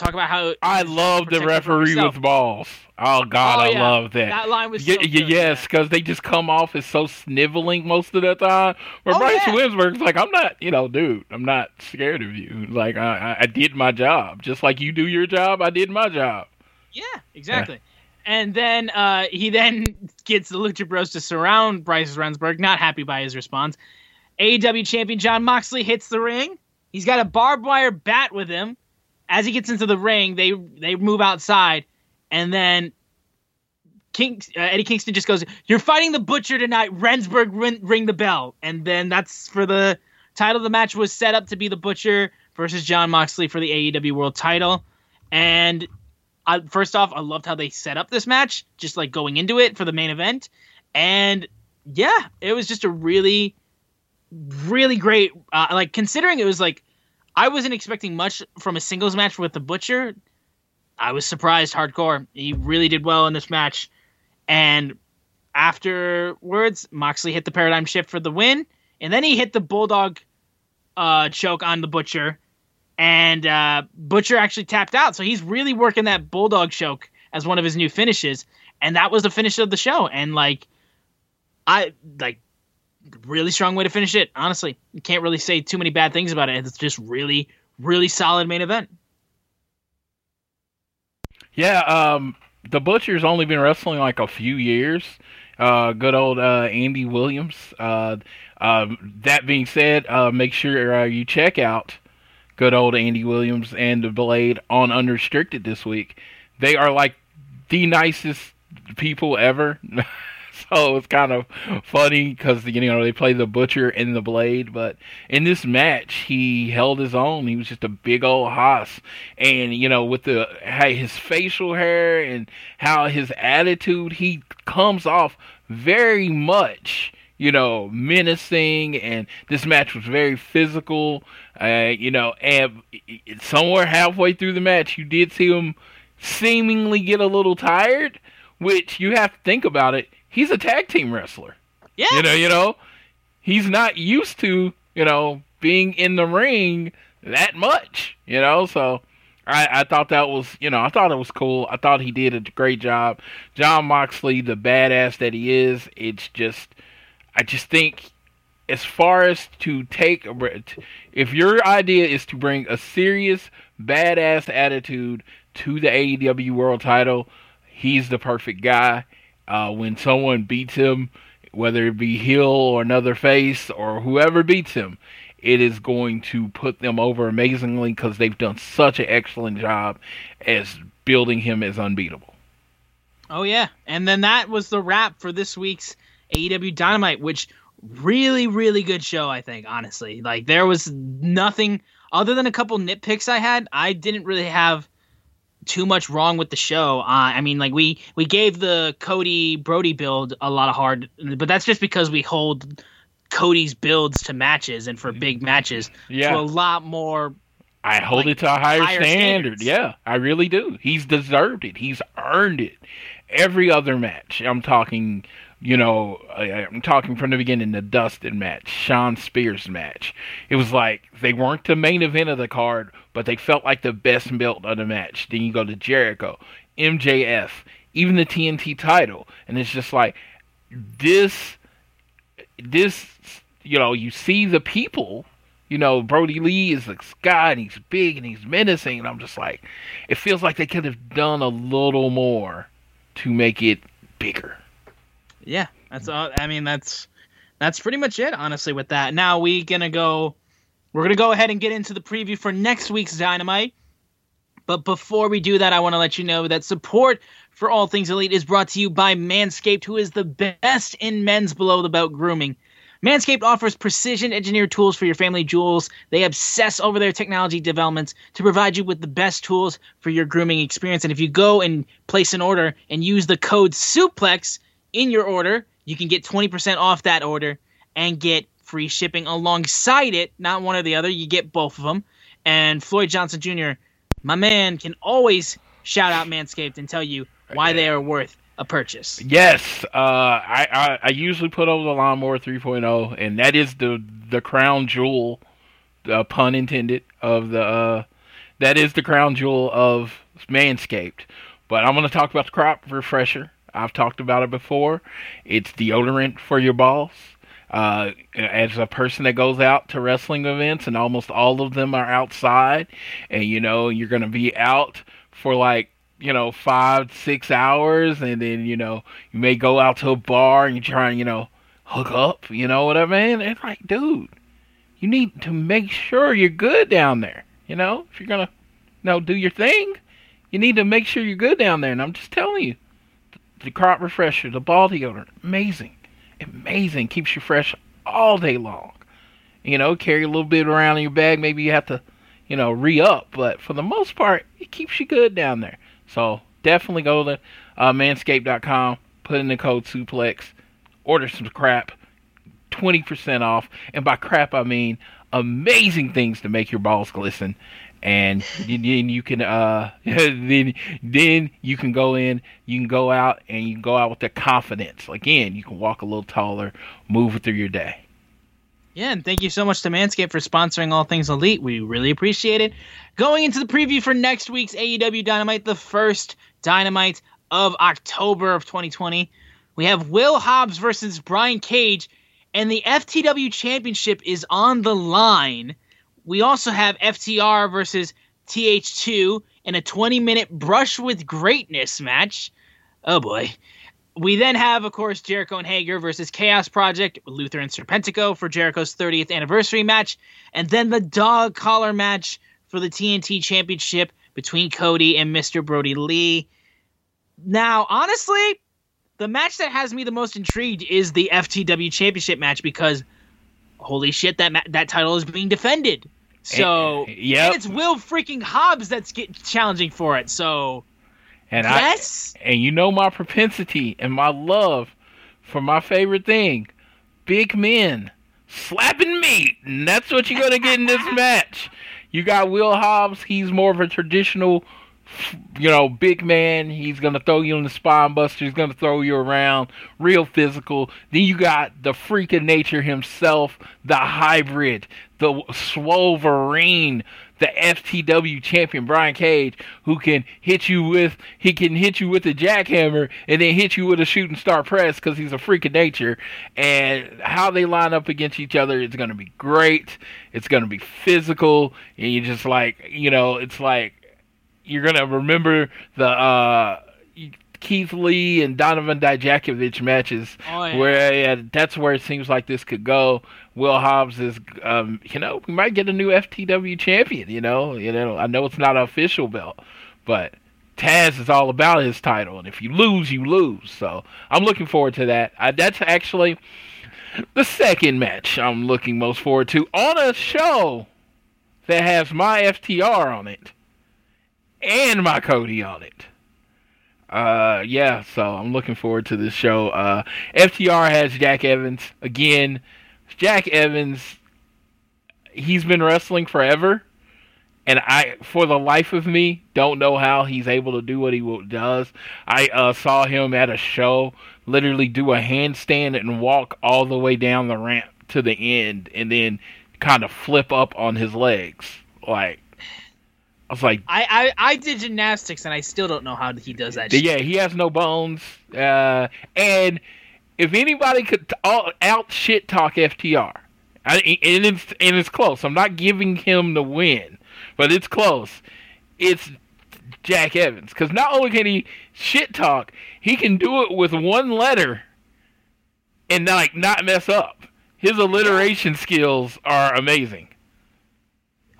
talk about how I love the referee with balls. Oh God, Oh, I love that. That line was so ye- good, yes, yeah. because they just come off as so sniveling most of the time. But Oh, Bryce yeah. Remsburg's like, I'm not, you know, dude, I'm not scared of you. Like I, I, I did my job, just like you do your job. I did my job. Yeah, exactly. And then uh, he then gets the Lucha Bros to surround Bryce Remsburg, not happy by his response. AEW champion Jon Moxley hits the ring. He's got a barbed wire bat with him. As he gets into the ring, they they move outside, and then King uh, Eddie Kingston just goes, "You're fighting the Butcher tonight. Remsburg, ring, ring the bell." And then that's for the title of the match was set up to be the Butcher versus Jon Moxley for the AEW World Title. And I, first off, I loved how they set up this match, just like going into it for the main event. And yeah, it was just a really, really great. Uh, like considering it was like I wasn't expecting much from a singles match with the Butcher. I was surprised hardcore. He really did well in this match. And afterwards, Moxley hit the paradigm shift for the win, and then he hit the bulldog uh, choke on the Butcher and uh, Butcher actually tapped out. So he's really working that bulldog choke as one of his new finishes, and that was the finish of the show. And like, I like really strong way to finish it. Honestly, you can't really say too many bad things about it. It's just really, really solid main event. Yeah, um, the Butcher's only been wrestling like a few years. Uh, good old uh, Andy Williams. Uh, um, that being said, uh, make sure uh, you check out good old Andy Williams and the Blade on Unrestricted this week. They are like the nicest people ever. so it's kind of funny because you know they play the Butcher and the Blade, but in this match he held his own. He was just a big old hoss, and you know with the his facial hair and how his attitude, he comes off very much you know, menacing, and this match was very physical. Uh, you know, and somewhere halfway through the match, you did see him seemingly get a little tired, which you have to think about it. He's a tag team wrestler. Yeah, You know, you know, he's not used to, you know, being in the ring that much, you know, so I, I thought that was, you know, I thought it was cool. I thought he did a great job. Jon Moxley, the badass that he is, it's just, I just think as far as to take, a if your idea is to bring a serious, badass attitude to the AEW World Title, he's the perfect guy. Uh, when someone beats him, whether it be Hill or another face or whoever beats him, it is going to put them over amazingly because they've done such an excellent job as building him as unbeatable. Oh yeah, and then that was the wrap for this week's AEW Dynamite, which really, really good show. I think honestly, like there was nothing other than a couple nitpicks I had. I didn't really have too much wrong with the show. Uh, I mean, like we we gave the Cody Brodie build a lot of hard, but that's just because we hold Cody's builds to matches and for big matches Yeah. to a lot more. I hold like, it to a higher, higher standard. standards. Yeah, I really do. He's deserved it. He's earned it. Every other match, I'm talking, you know, I'm talking from the beginning, the Dustin match, Shawn Spears match. It was like they weren't the main event of the card, but they felt like the best belt of the match. Then you go to Jericho, MJF, even the TNT title, and it's just like this, this, you know, you see the people You know, Brodie Lee is this guy and he's big and he's menacing, and I'm just like, it feels like they could have done a little more to make it bigger. Yeah, that's all. I mean, that's that's pretty much it, honestly. With that, now we gonna go. We're gonna go ahead and get into the preview for next week's Dynamite. But before we do that, I want to let you know that support for All Things Elite is brought to you by Manscaped, who is the best in men's below the belt grooming. Manscaped offers precision engineered tools for your family jewels. They obsess over their technology developments to provide you with the best tools for your grooming experience. And if you go and place an order and use the code SUPLEX in your order, you can get 20% off that order and get free shipping alongside it. Not one or the other, you get both of them. And Floyd Johnson Jr., my man, can always shout out Manscaped and tell you why they are worth a purchase. Yes, uh, I, I I usually put over the lawnmower 3.0, and that is the the crown jewel, uh, pun intended, of the uh, that is the crown jewel of Manscaped. But I'm going to talk about the crop refresher. I've talked about it before. It's deodorant for your balls. Uh, as a person that goes out to wrestling events, and almost all of them are outside, and you know you're going to be out for like you know, five, six hours, and then, you know, you may go out to a bar and you try and, you know, hook up, you know what I mean? It's like, dude, you need to make sure you're good down there. You know, if you're gonna, you know, do your thing, you need to make sure you're good down there. And I'm just telling you, the crop refresher, the ball deodorant, amazing, amazing, keeps you fresh all day long. You know, carry a little bit around in your bag. Maybe you have to, you know, re up, but for the most part, it keeps you good down there. So definitely go to uh, manscaped.com, put in the code suplex, order some crap, 20% off. And by crap, I mean amazing things to make your balls glisten. And then you can uh then then you can go in, you can go out and you can go out with the confidence. Again, you can walk a little taller, move through your day. Yeah, and thank you so much to Manscaped for sponsoring All Things Elite. We really appreciate it. Going into the preview for next week's AEW Dynamite, the first Dynamite of October of 2020, we have Will Hobbs versus Brian Cage, and the FTW Championship is on the line. We also have FTR versus TH2 in a 20 minute brush with greatness match. Oh boy. We then have, of course, Jericho and Hager versus Chaos Project, with Luther and Serpentico for Jericho's 30th anniversary match, and then the dog collar match for the TNT Championship between Cody and Mr. Brodie Lee. Now, honestly, the match that has me the most intrigued is the FTW Championship match because holy shit, that ma- that title is being defended. So, Eh, yep. and it's Will freaking Hobbs that's getting challenging for it. So, And yes, I and you know my propensity and my love for my favorite thing, big men slapping meat, and that's what you're gonna get in this match. You got Will Hobbs. He's more of a traditional, you know, big man. He's gonna throw you in the spine buster. He's gonna throw you around, real physical. Then you got the freak of nature himself, the hybrid, the Swolverine, the FTW champion Brian Cage, who can hit you with he can hit you with a jackhammer and then hit you with a shooting star press because he's a freak of nature. And how they line up against each other is going to be great. It's going to be physical, and you just like you know, it's like you're gonna remember the uh, Keith Lee and Donovan Dijakovic matches, Oh, yeah. where yeah, that's where it seems like this could go. Will Hobbs is, um, you know, we might get a new FTW champion. You know, you know, I know it's not an official belt, but Taz is all about his title, and if you lose, you lose. So I'm looking forward to that. I, that's actually the second match I'm looking most forward to on a show that has my FTR on it and my Cody on it. Uh, yeah, so I'm looking forward to this show. Uh, FTR has Jack Evans again. Jack Evans, he's been wrestling forever, and I, for the life of me, don't know how he's able to do what he does. I uh, saw him at a show literally do a handstand and walk all the way down the ramp to the end, and then kind of flip up on his legs. Like, I was like, I, I I did gymnastics and I still don't know how he does that. Yeah, shit. He has no bones. Uh, and if anybody could out shit talk FTR, I, and it's and it's close. I'm not giving him the win, but it's close. It's Jack Evans because not only can he shit talk, he can do it with one letter and like not mess up. His alliteration skills are amazing.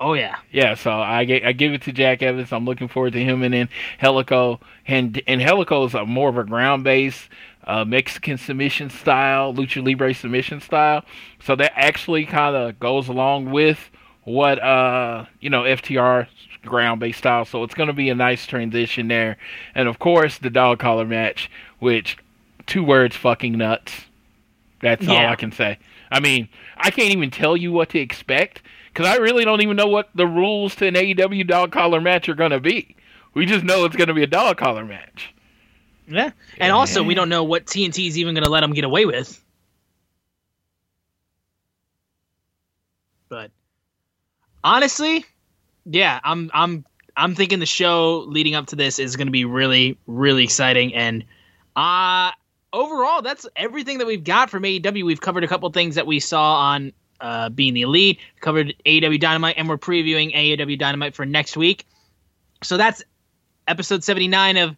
Oh yeah. Yeah, so I, ga- I give it to Jack Evans. I'm looking forward to him and then Angelico. And and Angelico is a more of a ground based uh, Mexican submission style, lucha libre submission style. So that actually kind of goes along with what uh you know FTR ground based style. So it's going to be a nice transition there. And of course the dog collar match, which two words fucking nuts. That's all I can say. I mean, I can't even tell you what to expect because I really don't even know what the rules to an AEW dog collar match are going to be. We just know it's going to be a dog collar match. Yeah. And also, we don't know what TNT is even going to let them get away with. But honestly, yeah, I'm I'm I'm thinking the show leading up to this is going to be really really exciting and uh overall that's everything that we've got from AEW. We've covered a couple things that we saw on uh, being the elite, covered AEW Dynamite, and we're previewing AEW Dynamite for next week. So that's episode 79 of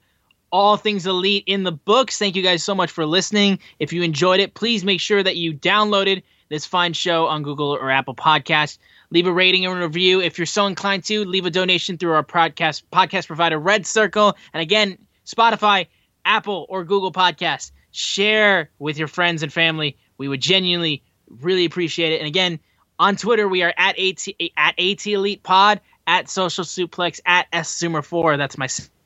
all things elite in the books. Thank you guys so much for listening. If you enjoyed it, please make sure that you downloaded this fine show on Google or Apple Podcast. Leave a rating and review. If you're so inclined to, leave a donation through our podcast podcast provider Red Circle. And again, Spotify, Apple, or Google Podcasts. Share with your friends and family. We would genuinely really appreciate it. And again, on Twitter, we are at AT at AT Elite Pod, at Social Suplex, at S Sumer Four. That's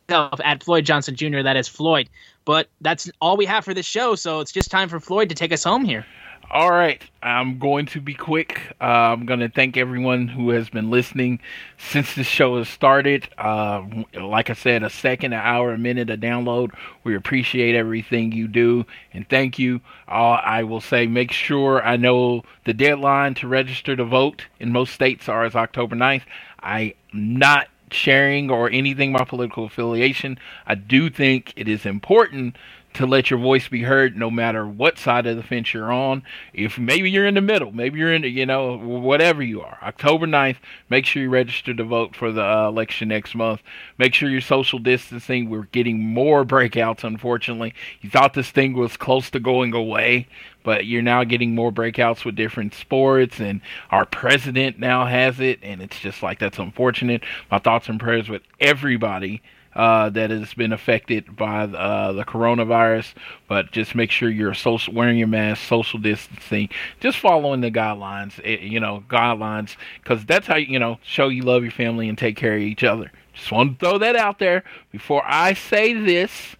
myself at Floyd Johnson Jr. That is Floyd. But that's all we have for this show. So it's just time for Floyd to take us home here. All right, I'm going to be quick. Uh, I'm going to thank everyone who has been listening since the show has started. Uh, like I said, a second, an hour, a minute, a download. We appreciate everything you do, and thank you. Uh, I will say, make sure I know the deadline to register to vote in most states are is October 9th. I'm not sharing or anything my political affiliation. I do think it is important to let your voice be heard no matter what side of the fence you're on. If maybe you're in the middle, maybe you're in the, you know, whatever you are. October 9th, make sure you register to vote for the uh, election next month. Make sure you're social distancing. We're getting more breakouts, unfortunately. You thought this thing was close to going away, but you're now getting more breakouts with different sports, and our president now has it, and it's just like that's unfortunate. My thoughts and prayers with everybody uh, that has been affected by uh, the coronavirus. But just make sure you're social, wearing your mask, social distancing, just following the guidelines. eh, you know, guidelines, because that's how you know show you love your family and take care of each other. Just want to throw that out there before I say this.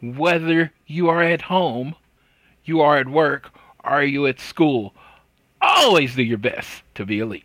Whether you are at home, you are at work, are you at school, always do your best to be elite.